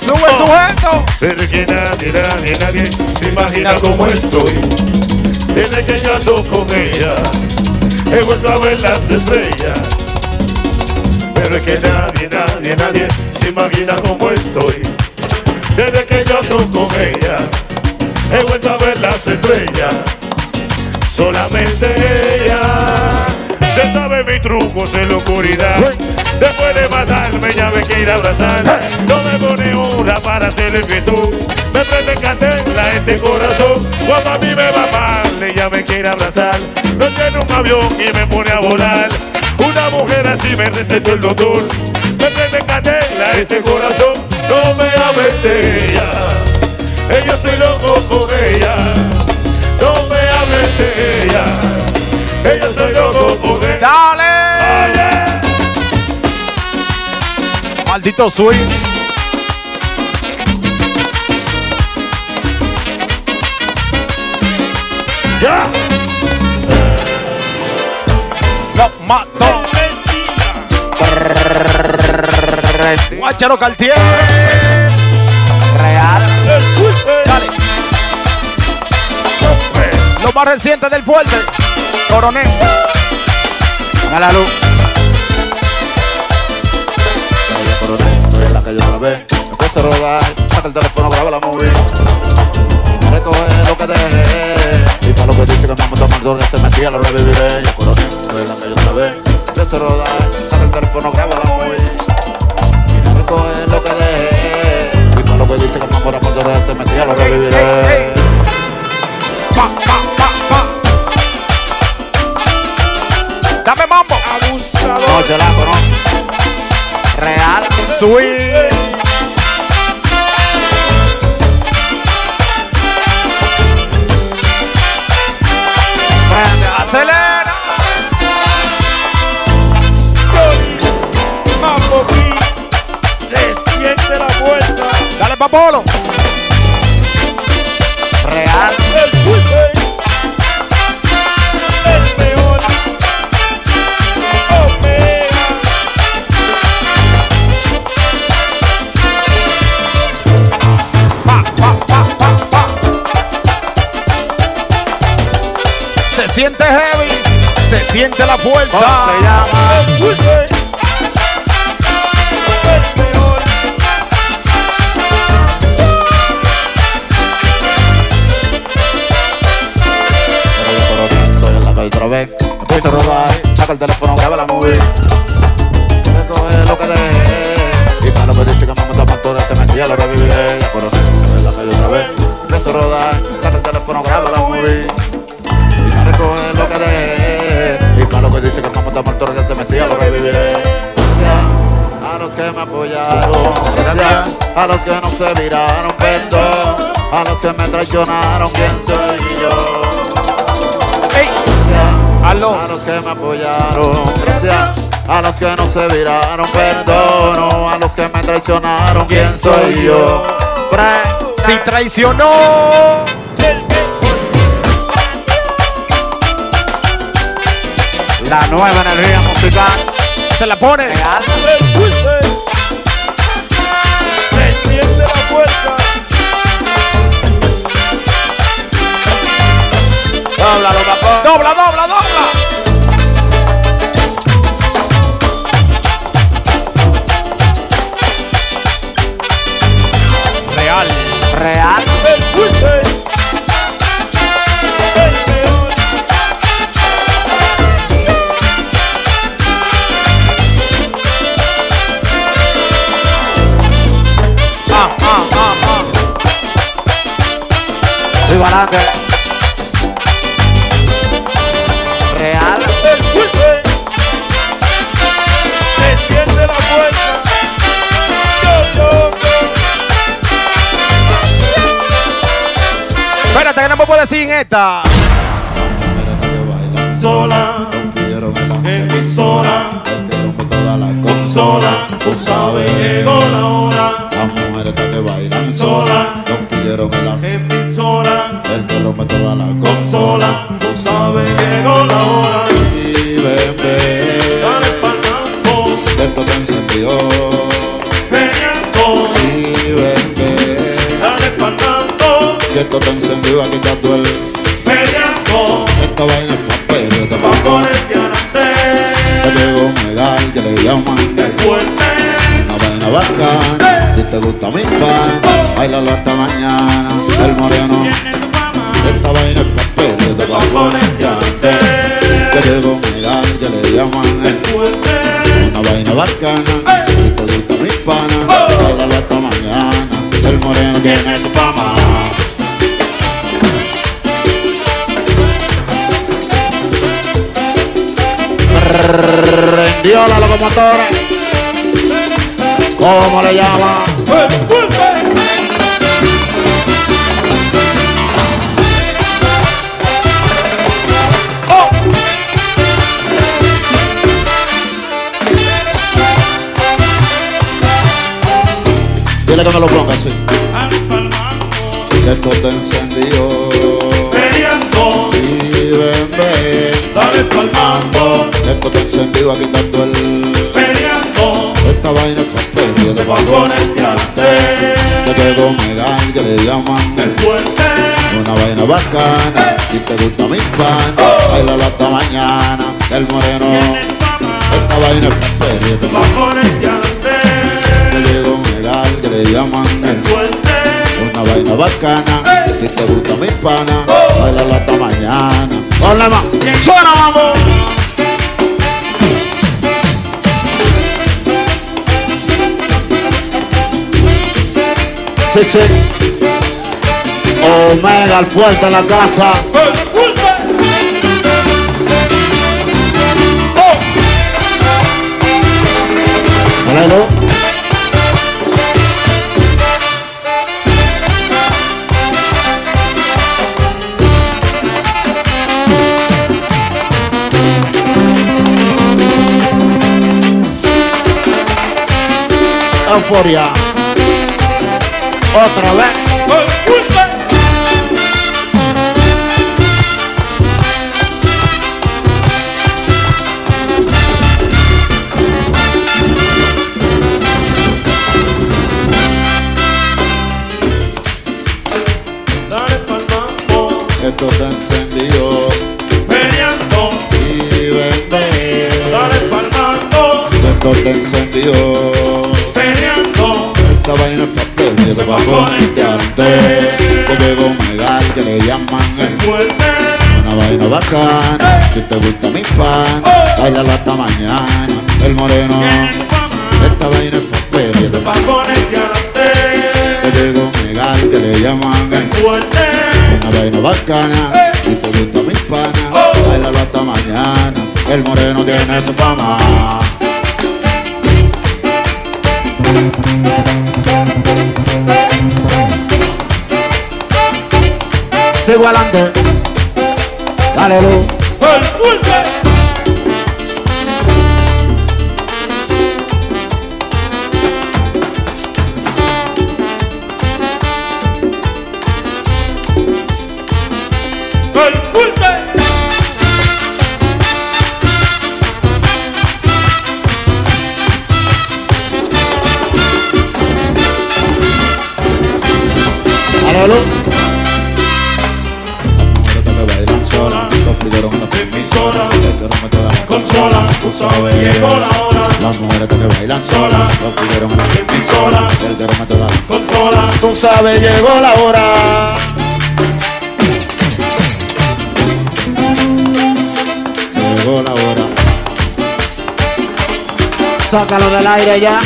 Sube sujeto. Pero que nadie, nadie, nadie se imagina cómo estoy. Desde que yo ando con ella, he vuelto a ver las estrellas. Pero es que nadie, nadie, nadie, nadie se imagina cómo estoy. Desde que yo estoy con ella, he vuelto a ver las estrellas. Solamente ella se sabe mi truco en la oscuridad. Después de matarme ya me quiere abrazar. No me pone una para hacer el tú. Me prende candela este corazón. Cuando a mí me va mal, ella me quiere abrazar. No tiene un avión y me pone a volar. Una mujer así me recetó el doctor. Me prende candela este corazón. No me hables de ella. Yo soy loco con ella. No me hables de ella. Yo soy loco con ella. ¡Dale! Maldito swing. ¡Ya! Lo mató. Guacharo Cartier. Real. Dale. Lo más reciente del fuerte. Coronel. Ponga la luz. Calle Coronel, estoy en la calle otra vez. Me cuesta rodar, saca el teléfono, graba la movie. Recoge lo que dejé. Y para lo que dice que me amo tomando que se me siga, lo reviviré. Ya Coronel, estoy en la calle otra vez. Me cuesta rodar, saca el teléfono, graba la movie. Lo que dice que me amo tomando que se me siga, lo reviviré. Dame mambo. No, yo la conozco. Real. Sweet. Acelera. Dale papolo. Real. El. Se siente heavy. Se siente la fuerza. A los que no se viraron. Perdón a los que me traicionaron. ¿Quién soy yo? A A los. los que me apoyaron, gracias. A los que no se viraron, perdono. A los que me traicionaron, ¿quién soy yo? Si traicionó. La nueva energía musical. Se la pone. Papá. Dobla, dobla, dobla. Real. Real. Ah, ah, ah, ah. Espérate, que no me puedo decir en esta. sola, emisora, consola, tú sabes, llegó la hora, Las mujeres están que bailan sola, Compidieron en la emisora, El que rompe toda la consola, tú sabes, llegó la hora, Y bebé, dale pa'lante, esto te encendió. peleando, Y bebé, dale que esto te encendió. Esta vaina es más pedota. Pa' ponerte adelante. Ya llegó un legal que le llaman. El fuerte. Una vaina bacana. Si te gusta mi pan, oh. bailalo hasta mañana. El moreno. Esta vaina es más pedota. Pa' ponerte adelante. Ya llegó un legal que le llaman. El fuerte. Una vaina bacana. Si te gusta mi pana, oh. bailalo hasta mañana. El moreno tiene su fama. Prendió la locomotora. ¿Cómo le llama? Dile que me lo ponga así. Esto te encendió. Peleando. Sí, ven, ven. Dale pa'l mambo. Esto te encendió aquí tanto el. Peleando. Esta vaina es papel de de antes. Que llegó Megal, que le llaman el fuerte. Una vaina bacana. Si te gusta mi pan, bailalo hasta mañana. El moreno. Esta vaina es papel de de antes. Que llegó Megal, que le llaman el. Una vaina bacana. Si te gusta mi pana, bailalo hasta mañana. Ponle más. Suena, vamos. Sí, sí. Omega, el fuerte en la casa. Hello. Euforia. Otra vez. Si te gusta mi pana, bailalo hasta mañana. El moreno tiene su fama. Sigo adelante. Sácalo del aire ya.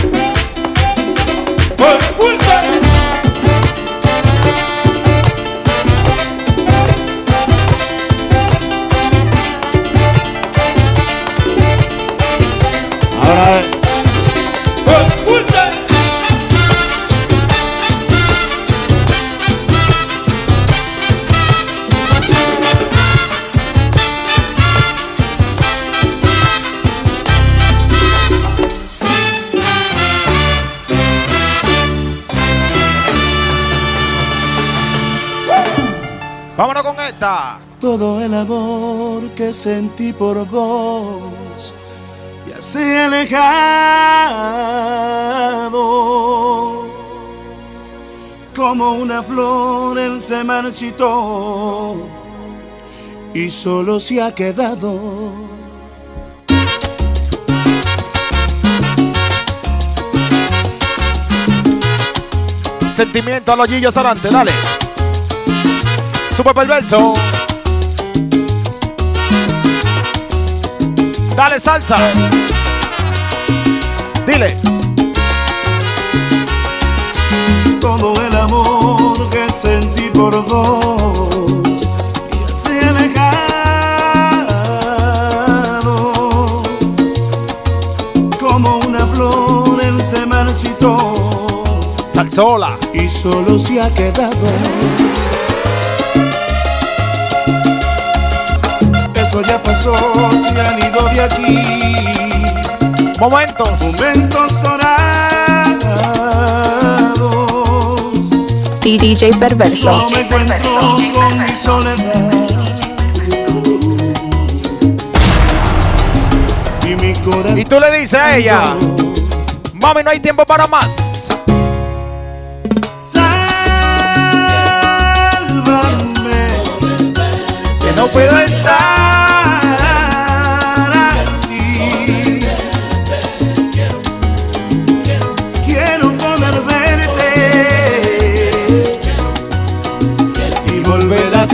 Sentí por vos ya se ha alejado. Como una flor él se marchitó y solo se ha quedado. Sentimiento a los Gillos Sarante, dale. Super perverso. Dale salsa. Dile. todo el amor que sentí por vos y así alejado como una flor él se marchitó Salsola y solo se ha quedado eso ya pasó se han ido de aquí. Momentos. Momentos dorados. DJ Perverso. Solo me encuentro con mi soledad. Y mi corazón. Y tú le dices a ella, mami, no hay tiempo para más. Sálvame, que no puedo estar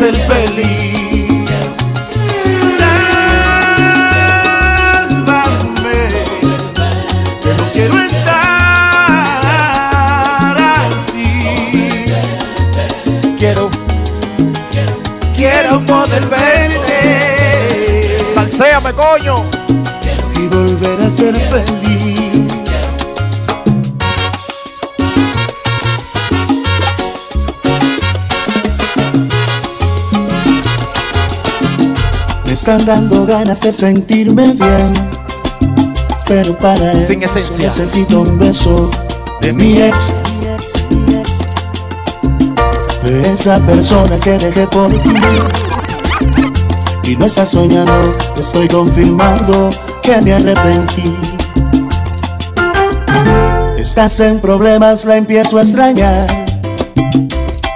ser feliz. Sálvame, que no quiero estar así. Quiero, quiero poder verte. Salséame, coño. Y volver a ser feliz. Están dando ganas de sentirme bien. Pero para Sin eso esencia. necesito un beso de mi ex. De esa persona que dejé por ti. Y no estás soñando, estoy confirmando que me arrepentí. Estás en problemas, la empiezo a extrañar.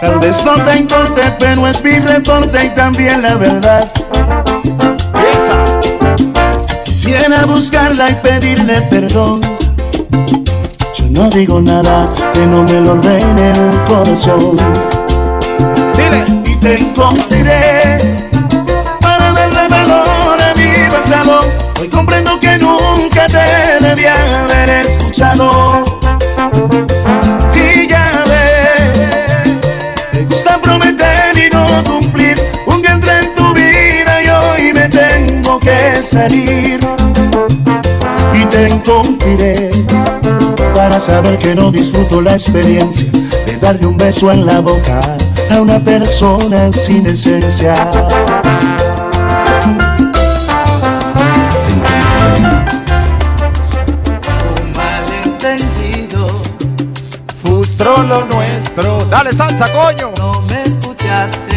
Tal vez no te importe, pero es mi reporte y también la verdad. Quisiera buscarla y pedirle perdón. Yo no digo nada que no me lo ordene el corazón. Dile. Y te encontraré para darle valor a mi pasado. Hoy comprendo que nunca te debía haber escuchado. Salir. Y te encontraré para saber que no disfruto la experiencia de darle un beso en la boca a una persona sin esencia. Un malentendido. Frustró lo nuestro. Dale salsa, coño. No me escuchaste,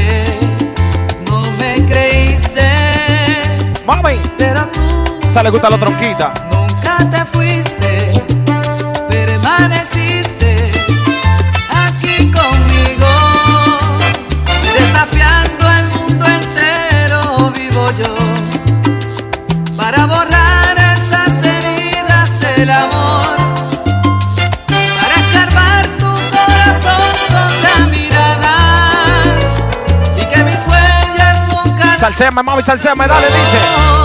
Se le gusta la tronquita. nunca te fuiste, permaneciste aquí conmigo, desafiando al mundo entero. Vivo yo para borrar esas heridas del amor, para escarbar tu corazón con la mirada y que mis huellas nunca Salséame, mami, salséame, dale, dice.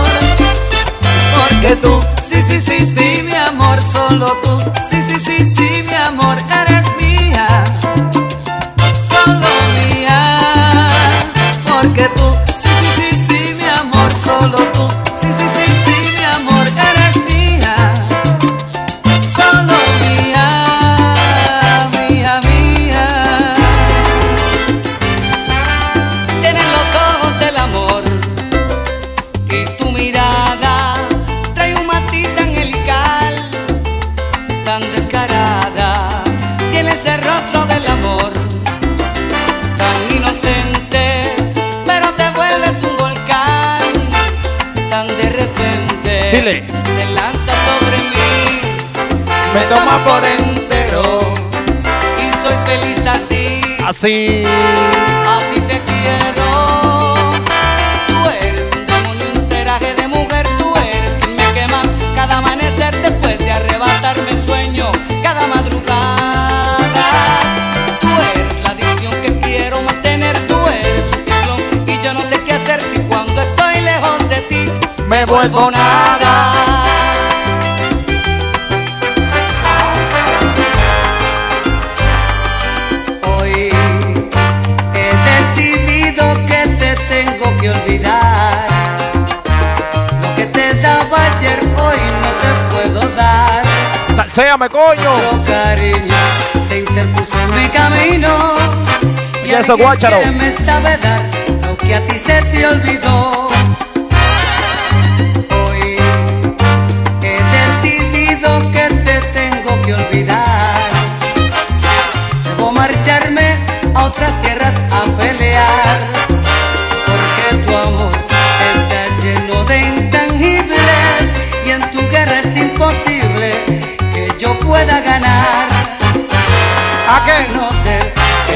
Porque tú, sí, sí, sí, sí, mi amor, solo tú, sí, sí, sí, toma por entero y soy feliz así. Así. Así te quiero. Tú eres un demonio, un teraje de mujer. Tú eres quien me quema cada amanecer después de arrebatarme el sueño cada madrugada. Tú eres la adicción que quiero mantener. Tú eres un ciclón y yo no sé qué hacer si cuando estoy lejos de ti me vuelvo nada. Salséame, coño. Otro cariño se interpuso en mi camino. Y eso, alguien guácharo. que me sabe dar lo que a ti se te olvidó. ¿A qué? No ser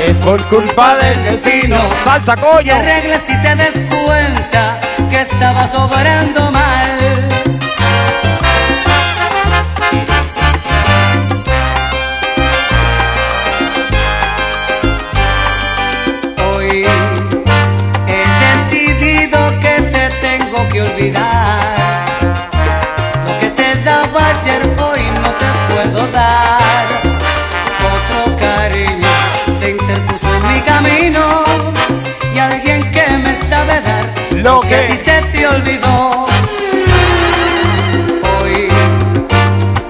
Es por culpa del destino. Salsa, coño. arregles si te des cuenta que estabas obrando Hoy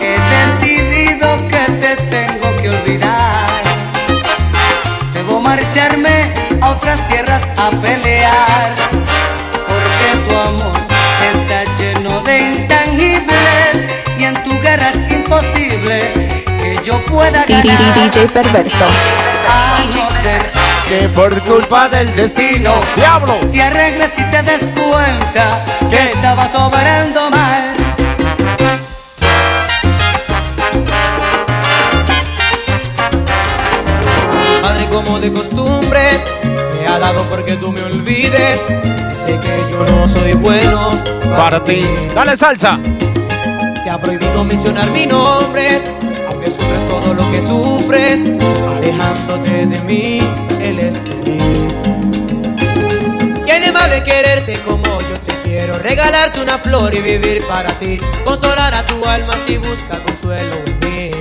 he decidido que te tengo que olvidar. Debo marcharme a otras tierras a pelear. Porque tu amor está lleno de intangibles y en tu guerra es imposible yo pueda ganar. DJ Perverso. No Que por culpa del destino Diablo. te arregles si te des cuenta que estabas obrando mal. Madre como de costumbre Me ha dado porque tú me olvides Dice que yo no soy bueno Para ti. Dale salsa. Te ha prohibido mencionar mi nombre que sufres Alejándote de mí Él es feliz ¿Qué es quererte como yo te quiero Regalarte una flor y vivir para ti Consolar a tu alma si busca consuelo en mí.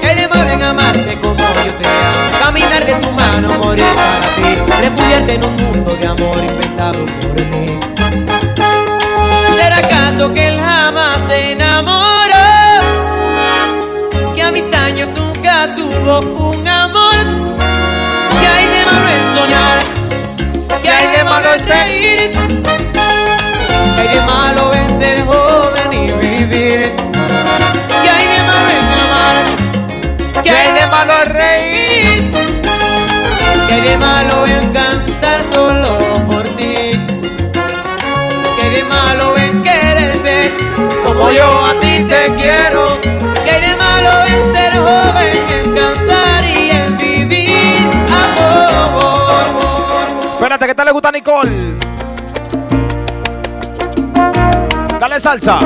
¿Qué malo en amarte como yo te amo Caminar de tu mano, morir para ti Refugiarte en un mundo de amor inventado por mí. ¿Será acaso que él jamás se enamoró? A mis años nunca tuvo un amor. ¿Qué hay de malo en soñar? ¿Qué hay de malo en seguir? ¿Qué hay de malo en ¿qué tal le gusta a Nicole? Dale salsa.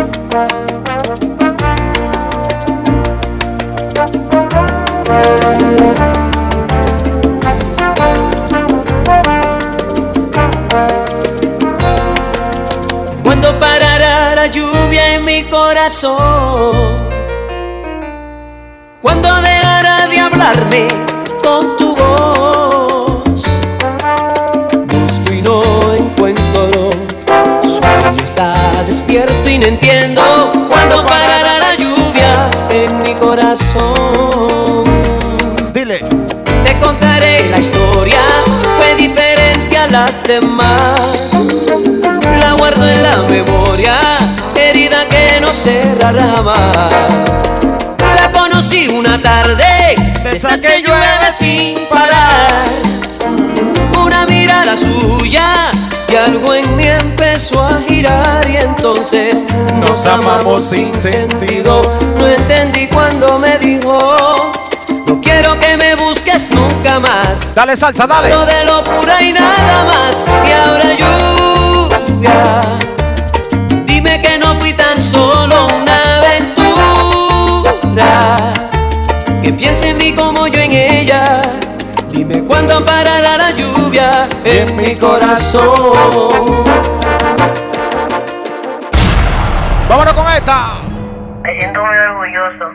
Cuando parará la lluvia en mi corazón, cuando dejará de hablarme corazón. Dile. Te contaré la historia, fue diferente a las demás. La guardo en la memoria, herida que no cerrará jamás. La conocí una tarde, de esas que llueve sin parar. Una mirada suya algo en mí empezó a girar y entonces nos amamos sin sentido. No entendí cuando me dijo. No quiero que me busques nunca más. Dale salsa, dale. Lo de locura y nada más. Y ahora lluvia. Dime que no fui tan solo una aventura. Que piense en mi corazón. Vámonos con esta. Me siento muy orgulloso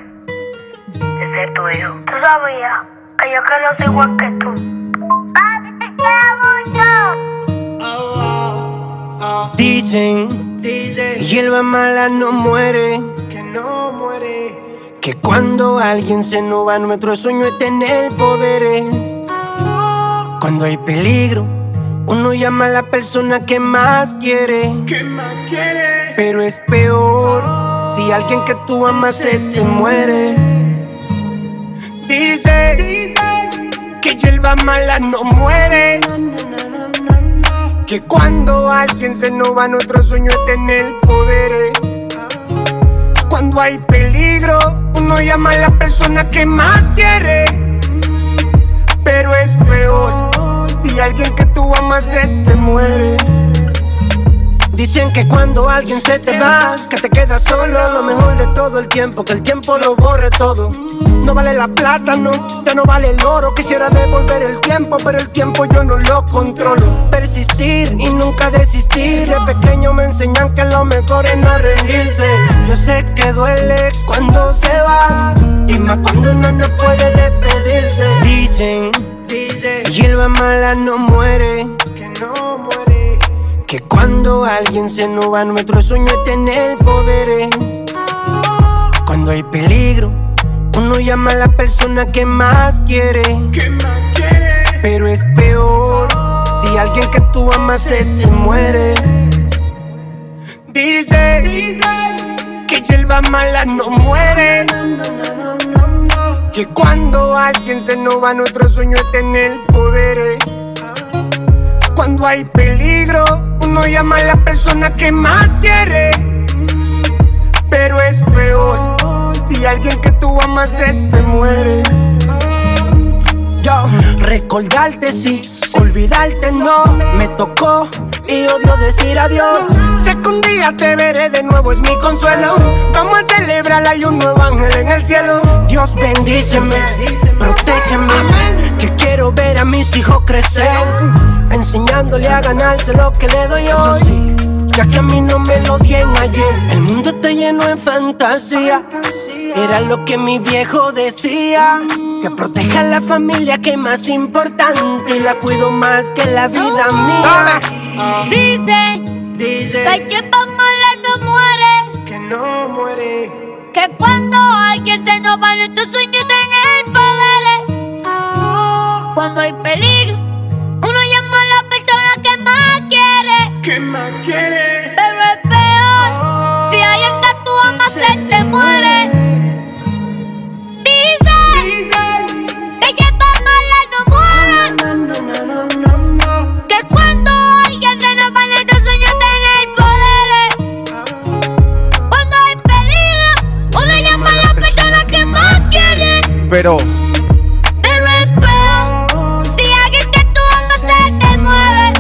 de ser tu hijo. Tú sabías que yo quiero ser igual que tú. Papi, te quiero mucho. Dicen que hierba mala no muere. Que no muere. Que cuando alguien se nos va, nuestro sueño es tener poderes. Cuando hay peligro, uno llama a la persona que más quiere. ¿Qué más quiere? Pero es peor si alguien que tú amas se te muere. Dice que hierba mala no muere. Que cuando alguien se nos va, nuestro sueño es tener poderes. Cuando hay peligro, uno llama a la persona que más quiere. Pero es peor si alguien que tú amas se te muere. Dicen que cuando alguien se te va, que te quedas solo, lo mejor de todo el tiempo, que el tiempo lo borre todo. No vale la plata, no, ya no vale el oro. Quisiera devolver el tiempo, pero el tiempo yo no lo controlo. Persistir y nunca desistir. De pequeño me enseñan que lo mejor es no rendirse. Yo sé que duele cuando se va, y uno no puede despedirse. Dicen que hierba mala no muere. Que no muere. Que cuando alguien se va, nuestro sueño es tener poderes. Cuando hay peligro, uno llama a la persona que más quiere. ¿Qué más quiere? Pero es peor si alguien que tú amas se te muere. Dice que hierba mala no muere. Que cuando alguien se nos va, nuestro sueño es tener poderes. Cuando hay peligro, uno llama a la persona que más quiere. Pero es peor si alguien que tú amas se te muere. Yo, recordarte sí, olvidarte no. Me tocó y odio decir adiós. Sé que un día te veré de nuevo, es mi consuelo. Vamos a celebrar, hay un nuevo ángel en el cielo. Dios bendíceme, protégeme. Que quiero ver a mis hijos crecer. Enseñándole a ganarse lo que le doy hoy. Ya que a mí no me lo dieron ayer. El mundo está lleno de fantasía. Era lo que mi viejo decía. Que proteja a la familia que es más importante. Y la cuido más que la vida mía. Dicen que hierba mala no muere. Que no muere. Que cuando alguien se nos va, nuestro sueño es tener poderes. Cuando hay peligro, uno llama a la persona que más quiere. ¿Qué más quiere? Pero, Pero es peor si alguien que tú amas se te muere.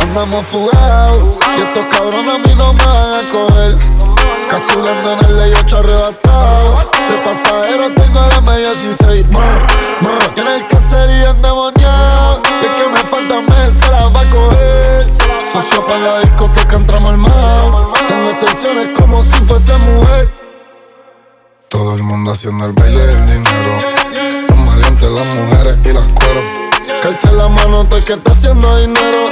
Andamos fugados y estos cabrones a mí no me van a coger. Casulando en el ley 8 arrebatado. De pasajero tengo la media 16. Brr, brr. Y en el caserío endemoniado. Y es que me falta mes, se la va a coger. Socio para la discoteca entramos armados. Tengo extensiones como si fuese mujer. Todo el mundo haciendo el baile del dinero. Los valientes, las mujeres y las cueros. Calce la mano, todo el que está haciendo dinero.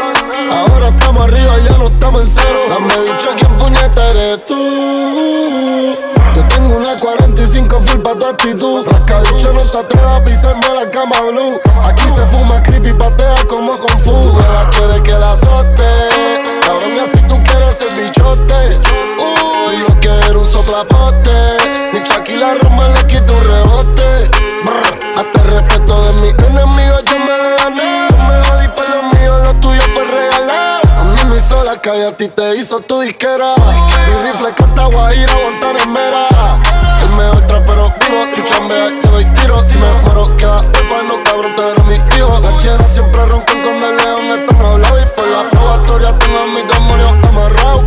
Ahora estamos arriba, ya no estamos en cero. Dame dicho quién puñeta eres tú. Tengo una 45 full pa' tu actitud. Rascabicho no te atrevas a pisarme la cama blue. Aquí se fuma creepy, patea como con fu. Ahora quieres que la azote. Cabrón, ya si tú quieres ser bichote. Uy, yo quiero un soplapote. Mi Shaquille Roma le quita un rebote. Hasta el respeto de mis enemigos la calle, a ti te hizo tu disquera. Mi rifle canta guajira, Guantanamera. El mejor trapero vivo, tu chambea, yo doy tiro. Si me muero, queda no cabrón, tú eres mi hijo. Las tierras siempre roncan con el león, están hablados. Y por la probatoria tengo a mis demonios amarrados.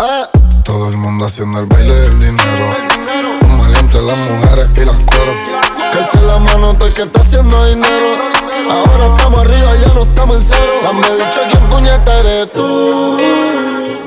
Eh. Todo el mundo haciendo el baile del dinero. Valientes, las mujeres y las cueros. Que se la mano el que está haciendo dinero. Ahora estamos arriba, ya no estamos en cero. Dame dicho quién puñeta eres tú.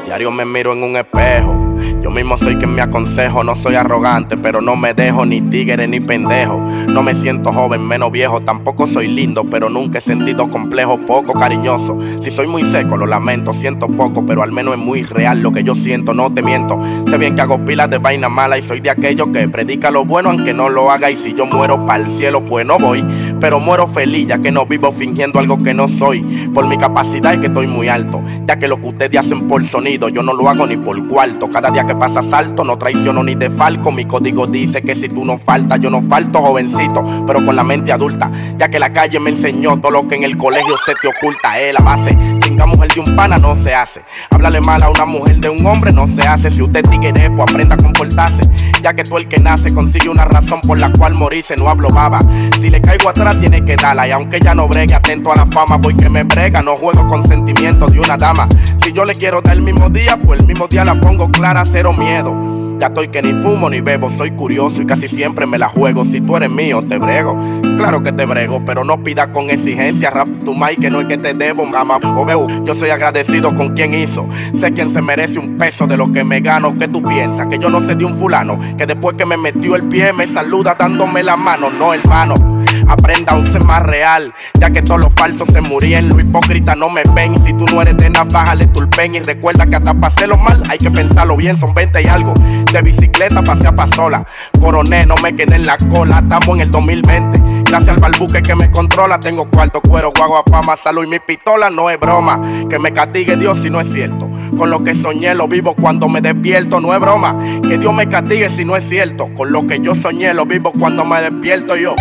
Diario me miro en un espejo. Yo mismo soy quien me aconsejo, no soy arrogante, pero no me dejo ni tigre ni pendejo. No me siento joven, menos viejo, tampoco soy lindo, pero nunca he sentido complejo, poco cariñoso. Si soy muy seco, lo lamento, siento poco, pero al menos es muy real lo que yo siento, no te miento. Sé bien que hago pilas de vaina mala y soy de aquellos que predica lo bueno aunque no lo haga. Y si yo muero para el cielo, pues no voy, pero muero feliz ya que no vivo fingiendo algo que no soy. Por mi capacidad es que estoy muy alto, ya que lo que ustedes hacen por sonido, yo no lo hago ni por cuarto. Cada día que pasa salto, no traiciono ni de falco. Mi código dice que si tú no faltas, yo no falto, jovencito, pero con la mente adulta. Ya que la calle me enseñó todo lo que en el colegio se te oculta. Es la base. Chinga mujer de un pana no se hace. Háblale mal a una mujer de un hombre no se hace. Si usted tigre, pues aprenda a comportarse. Ya que tú el que nace consigue una razón por la cual morirse, no hablo baba. Si le caigo atrás, tiene que darla. Y aunque ella no bregue, atento a la fama, voy que me brega. No juego con sentimientos de una dama. Si yo le quiero dar el mismo día, pues el mismo día la pongo clara, cero miedo. Ya estoy que ni fumo ni bebo, soy curioso y casi siempre me la juego. Si tú eres mío, te brego. Claro que te brego, pero no pidas con exigencia. Rap tu mic que no es que te debo, mamá. O veo, yo soy agradecido con quien hizo. Sé quien se merece un peso de lo que me gano. ¿Qué tú piensas? Que yo no sé de un fulano. Que después que me metió el pie me saluda dándome la mano. No, hermano. Aprenda a ser más real, ya que todos los falsos se murieron. Los hipócritas no me ven. Si tú no eres de nada, bájale tulpen. Y recuerda que hasta pasé lo mal, hay que pensarlo bien. Son 20 y algo. De bicicleta pasé a pasola. Coroné, no me quedé en la cola. Estamos en el 2020. Gracias al balbuque que me controla. Tengo cuarto cuero, guagua, fama, salud y mi pistola. No es broma. Que me castigue Dios si no es cierto. Con lo que soñé lo vivo cuando me despierto. No es broma. Que Dios me castigue si no es cierto. Con lo que yo soñé lo vivo cuando me despierto yo.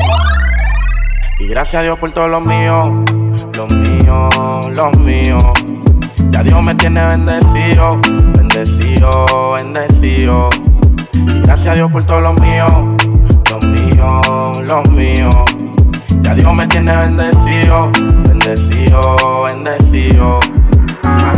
Y gracias a Dios por todo lo mío, lo mío, lo mío. Ya Dios me tiene bendecido, bendecido, bendecido. Y gracias a Dios por todo lo mío, lo mío, lo mío. Ya Dios me tiene bendecido, bendecido, bendecido.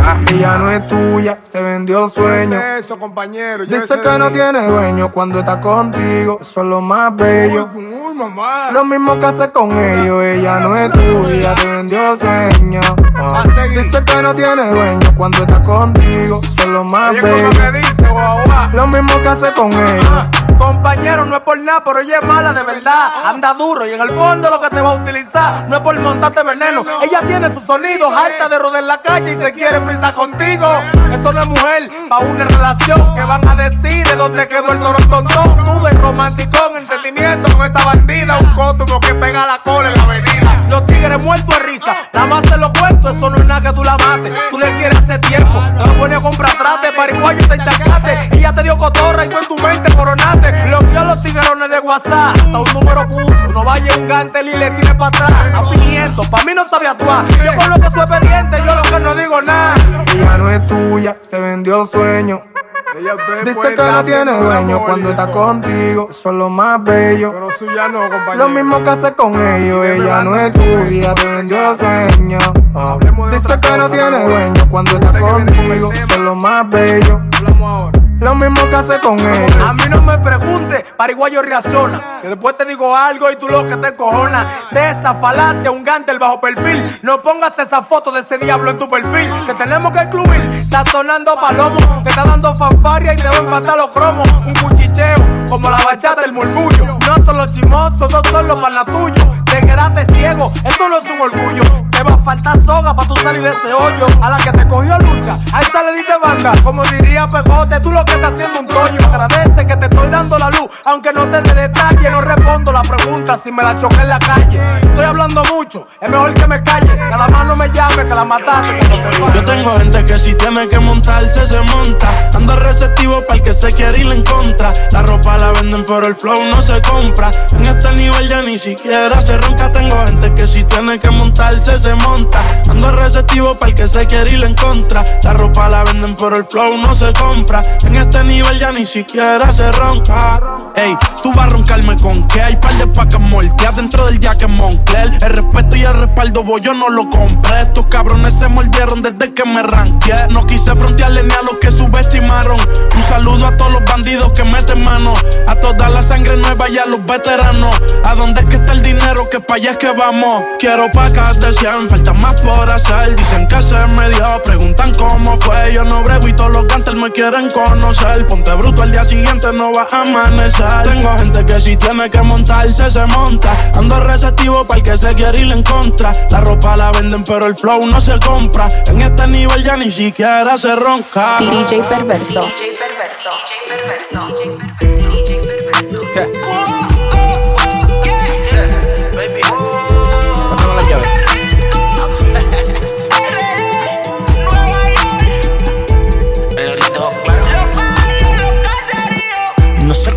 Ajá. Ella no es tuya, te vendió sueño. Eso, compañero. Dice que no tiene dueño cuando está contigo, eso es lo más bello. Uy, mamá. Lo mismo que hace con ellos, ella no es tuya, te vendió sueño. Ah. Dice que no tiene dueño cuando está contigo, eso es lo más Oye, ¿cómo bello. me dice, guau, guau? Lo mismo que hace con ellos. Compañero, no es por nada, pero ella es mala de verdad. Anda duro y en el fondo lo que te va a utilizar no es por montarte veneno. Ella tiene sus sonidos, harta de rodar la calle y se quiere frisar contigo. Eso no es mujer, pa' una relación que van a decir de dónde quedó el toro tontón. Tú de romanticón, entendimiento con esta bandida. Un cótumo que pega la cola en la avenida. Los tigres muertos de risa, nada más se lo cuento, eso no es nada que tú la mates. Tú le quieres hace tiempo, te lo pones a comprar trate, pariguayo te encharcaste. Ella te dio cotorra y tú en tu mente coronaste. Bloqueó a los tiguerones de WhatsApp, hasta un número puso. No vaya un gantel y le tire para atrás. Está fingiendo, pa' mí no sabe actuar. Yo conozco su expediente, yo lo que no digo nada. Ella no es tuya, te vendió sueño. Dice que no tiene dueño cuando está contigo, eso es lo más bello. Pero suya no, compañero. Lo mismo que hace con ellos, ella no es tuya, te vendió sueño. Dice que no tiene dueño cuando está contigo, eso es lo más bello. Lo mismo que hace con ellos. A mí no me preguntes, pariguayo reacciona. Que después te digo algo y tú lo que te cojona. De esa falacia, un gantel bajo perfil. No pongas esa foto de ese diablo en tu perfil. Te tenemos que excluir. Está sonando palomo, te está dando fanfaria y te va a empatar los cromos. Un cuchicheo, como la bachata del murmullo. No son los chimosos, no son los tuyos. Te quedaste ciego, eso no es un orgullo. Te va a faltar soga para tú salir de ese hoyo. A la que te cogió lucha, a esa le diste banda. Como diría Pegote, tú lo que estás haciendo un toño. Agradece que te estoy dando la luz, aunque no te dé detalle. No respondo la pregunta si me la choqué en la calle. Estoy hablando mucho, es mejor que me calle. Nada más no me llame que la mataste. te Yo tengo gente que si tiene que montarse se monta. Ando receptivo para el que se quiere ir en contra. La ropa la venden pero el flow no se compra. En este nivel ya ni siquiera se ronca. Tengo gente que si tiene que montarse se monta. Ando receptivo para el que se quiere ir en contra. La ropa la venden pero el flow no se compra. En este nivel ya ni siquiera se ronca. Ey, tú vas a roncarme con que hay par de pacas moldeadas dentro del jacket Moncler. El respeto y el respaldo, voy, yo no lo compré. Estos cabrones se mordieron desde que me ranqué. No quise frontearle ni a los que subestimaron. Un saludo a todos los bandidos que meten mano. A toda la sangre nueva y a los veteranos. ¿A dónde es que está el dinero? Que pa' allá es que vamos. Quiero pacas de 100, falta más por hacer. Dicen que se me dio, preguntan cómo fue. Yo no brego y todos los canters me quieren conocer. Ponte bruto al día siguiente, no va a amanecer. Tengo gente que si tiene que montarse, se monta. Ando receptivo para el que se quiere ir en contra. La ropa la venden, pero el flow no se compra. En este nivel ya ni siquiera se ronca. DJ Perverso. DJ Perverso. DJ Perverso. DJ Perverso. Pásame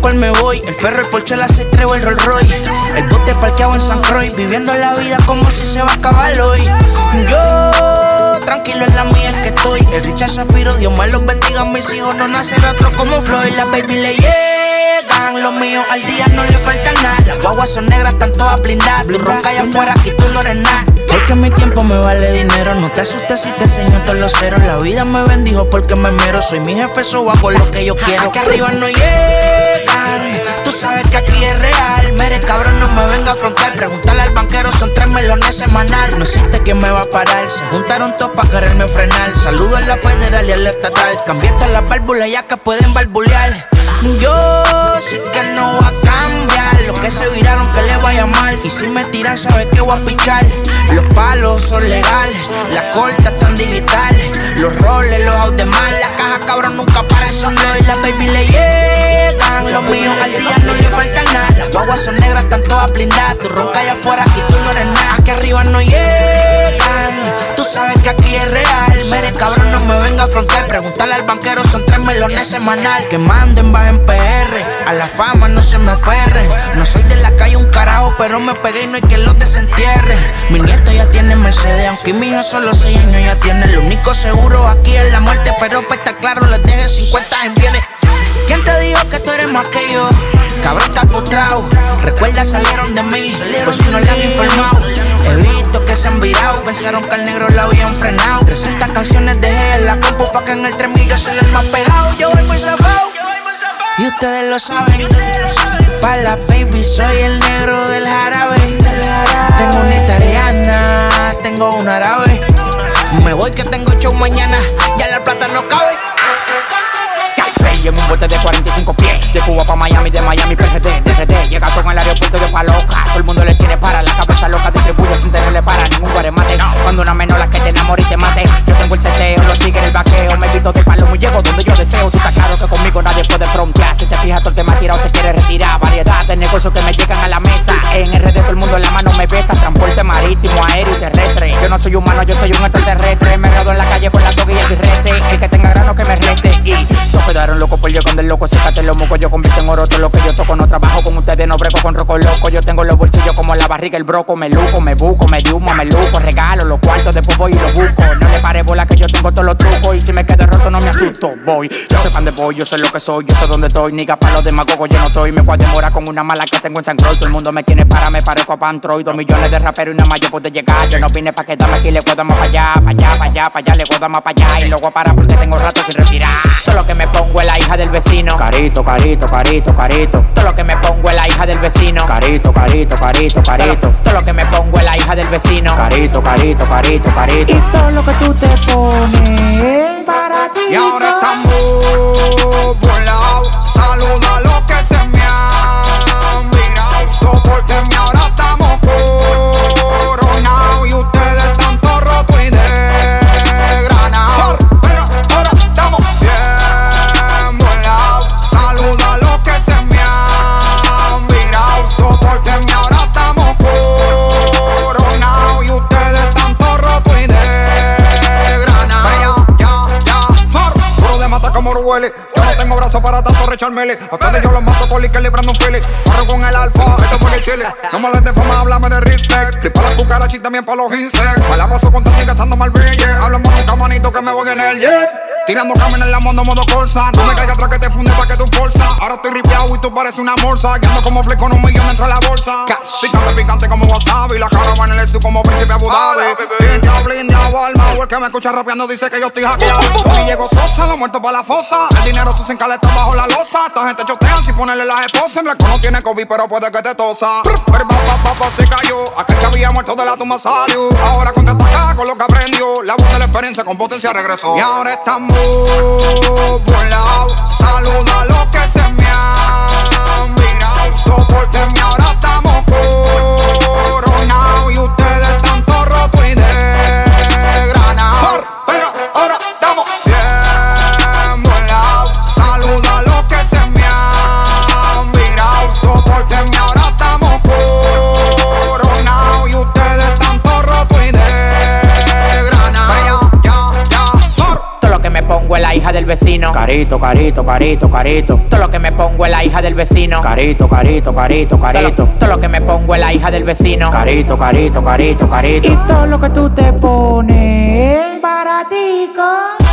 Me voy, el ferro, el Porsche, la C3 o el Rolls Royce. El bote parqueado en San Croix, viviendo la vida como si se va a acabar hoy. Yo, tranquilo en la mía que estoy. El Richard Zafiro, Dios me los bendiga Mis hijos no nacerán otro como Floyd. La baby le llegan, los míos al día no le falta nada. Las guaguas son negras, están todas blindadas. Tú ronca allá afuera, aquí tú no eres nada. Porque mi tiempo me vale dinero. No te asustes si te enseño todos los ceros. La vida me bendijo porque me mero. Soy mi jefe, so hago lo que yo quiero. Aquí arriba no Tú sabes que aquí es real. Mere cabrón, no me venga a afrontar Pregúntale al banquero, son tres melones semanal. No existe quien me va a parar. Se juntaron todos para quererme frenar. Saludo a la federal y a la estatal todas las válvulas ya que pueden barbulear Yo sé que no va a cambiar. Los que se viraron que le vaya mal. Y si me tiran sabes que voy a pichar Los palos son legales Las cortas están digitales Los roles, los de mal La caja cabrón nunca para eso. No Y la baby le Los míos al día no le falta nada. Las guaguas son negras, están todas blindadas Tú ronca allá afuera, aquí tú no eres nada. Aquí arriba no llegan Tú sabes que aquí es real. Mere cabrón, no me venga a afrontar Pregúntale al banquero, son tres melones semanal. Que manden, bajen PR A la fama no se me aferren. No soy de la calle un carajo Pero me pegué y no hay que los desentierre. Mi nieto ya tiene Mercedes Aunque mi hija solo 6 años ya tiene Lo único seguro aquí es la muerte. Pero para estar claro les deje 50 en bienes. ¿Quién te dijo que tú eres más que yo? Cabrón, frustrado. Recuerda, salieron de mí, pues si no le han informado. He visto que se han virado, pensaron que al negro lo habían frenado. 300 canciones dejé en la compu pa' que en el 3000 yo soy el más pegado. Yo voy muy zafado. Y ustedes lo saben. Pa' la baby soy el negro del jarabe. Tengo una italiana, tengo un árabe. Me voy que tengo show mañana, ya la plata no cabe. Skyface en un bote de 45 pies. De Cuba pa' Miami, de Miami PGD, DRD Llega con el aeropuerto de pa' loca Todo el mundo le tiene para la cabeza loca Distribuye sin tenerle para ningún guaremate Cuando una menor la que te enamore y te mate. Yo tengo el seteo, los tigres, el vaqueo. Me quito de palo, muy llego donde yo deseo. Tú estás claro que conmigo nadie puede frontear. Si te fijas, todo el ha tirado se quiere retirar. Variedad de negocios que me llegan a la mesa. En RD todo el mundo en la mano me besa. Transporte marítimo, aéreo y terrestre. Yo no soy humano, yo soy un extraterrestre. Me en la calle con la toga y el birrete. El que tenga grano que me rete. Y quedaron locos por con del loco. Sécate los mocos, yo convierto en oro todo lo que yo toco. No trabajo con ustedes, no breco con roco loco. Yo tengo los bolsillos como la barriga, el broco. Me luco, me buco, me humo, me luco. Regalo los cuartos, después voy y los busco. No le pare bola que yo tengo todos los trucos. Y si me quedo roto no me asusto, voy. Yo sé pan de voy, yo sé lo que soy, yo sé dónde estoy. Niga pa' los demagogos, yo no estoy. Me voy a demorar con una mala que tengo en San Croix. Todo el mundo me quiere para, me parezco a Pantroid Dos millones de raperos y nada más yo puedo llegar. Yo no vine pa' quedarme aquí, le puedo más pa' allá Pa' allá, pa' allá, pa' allá, le puedo más pa' allá. Y luego a parar porque tengo rato sin respirar. Todo lo que me pongo es la hija del vecino. Carito, carito, carito, carito. Todo lo que me pongo es la hija del vecino. Carito, carito, carito, carito. Todo lo que me pongo es la hija del vecino. Carito, carito, carito, carito. Y todo lo que tú te pones para ti. Y ahora estamos volados. Saluda a los que se me Yo no tengo brazos para tanto recharmele. A ustedes yo los mato por que librando un fili. Corro con el alfa, esto fue el chile. No me hables de fama, háblame de respect. Flipa la cucaracha y también para los insects. Me la paso con y gastando mal billete. Hablamos nunca manito que me voy en el jet. Tirando cámara en la mondo modo corsa. No me caiga atrás que te funde pa' que tú forza. Ahora estoy ripiado y tú pareces una morsa. Guiando como flick con un millón dentro de la bolsa. Picante, picante como wasabi. La cara va en el su como príncipe Abu Dhabi. Blindado, blindado, alma. El que me escucha rapeando dice que yo estoy hackeado. Hoy llego sosa, lo muerto para la fosa. El dinero se encaleta bajo la losa. Esta gente chotean sin ponerle las esposas. En el no tiene COVID, pero puede que te tosa. Pero papá, papá, se cayó. Aquel que había muerto de la tumba salió. Ahora contraataca con lo que aprendió. La voz de la experiencia con potencia regresó. Y ahora estamos volados. Saluda a los que se me han mirado. Soportenme, ahora estamos coronados. vecino. Carito, carito, carito, carito. Todo lo que me pongo es la hija del vecino. Carito, carito, carito, carito. Todo lo que me pongo es la hija del vecino. Carito, carito, carito, carito. Y todo lo que tú te pones, baratico.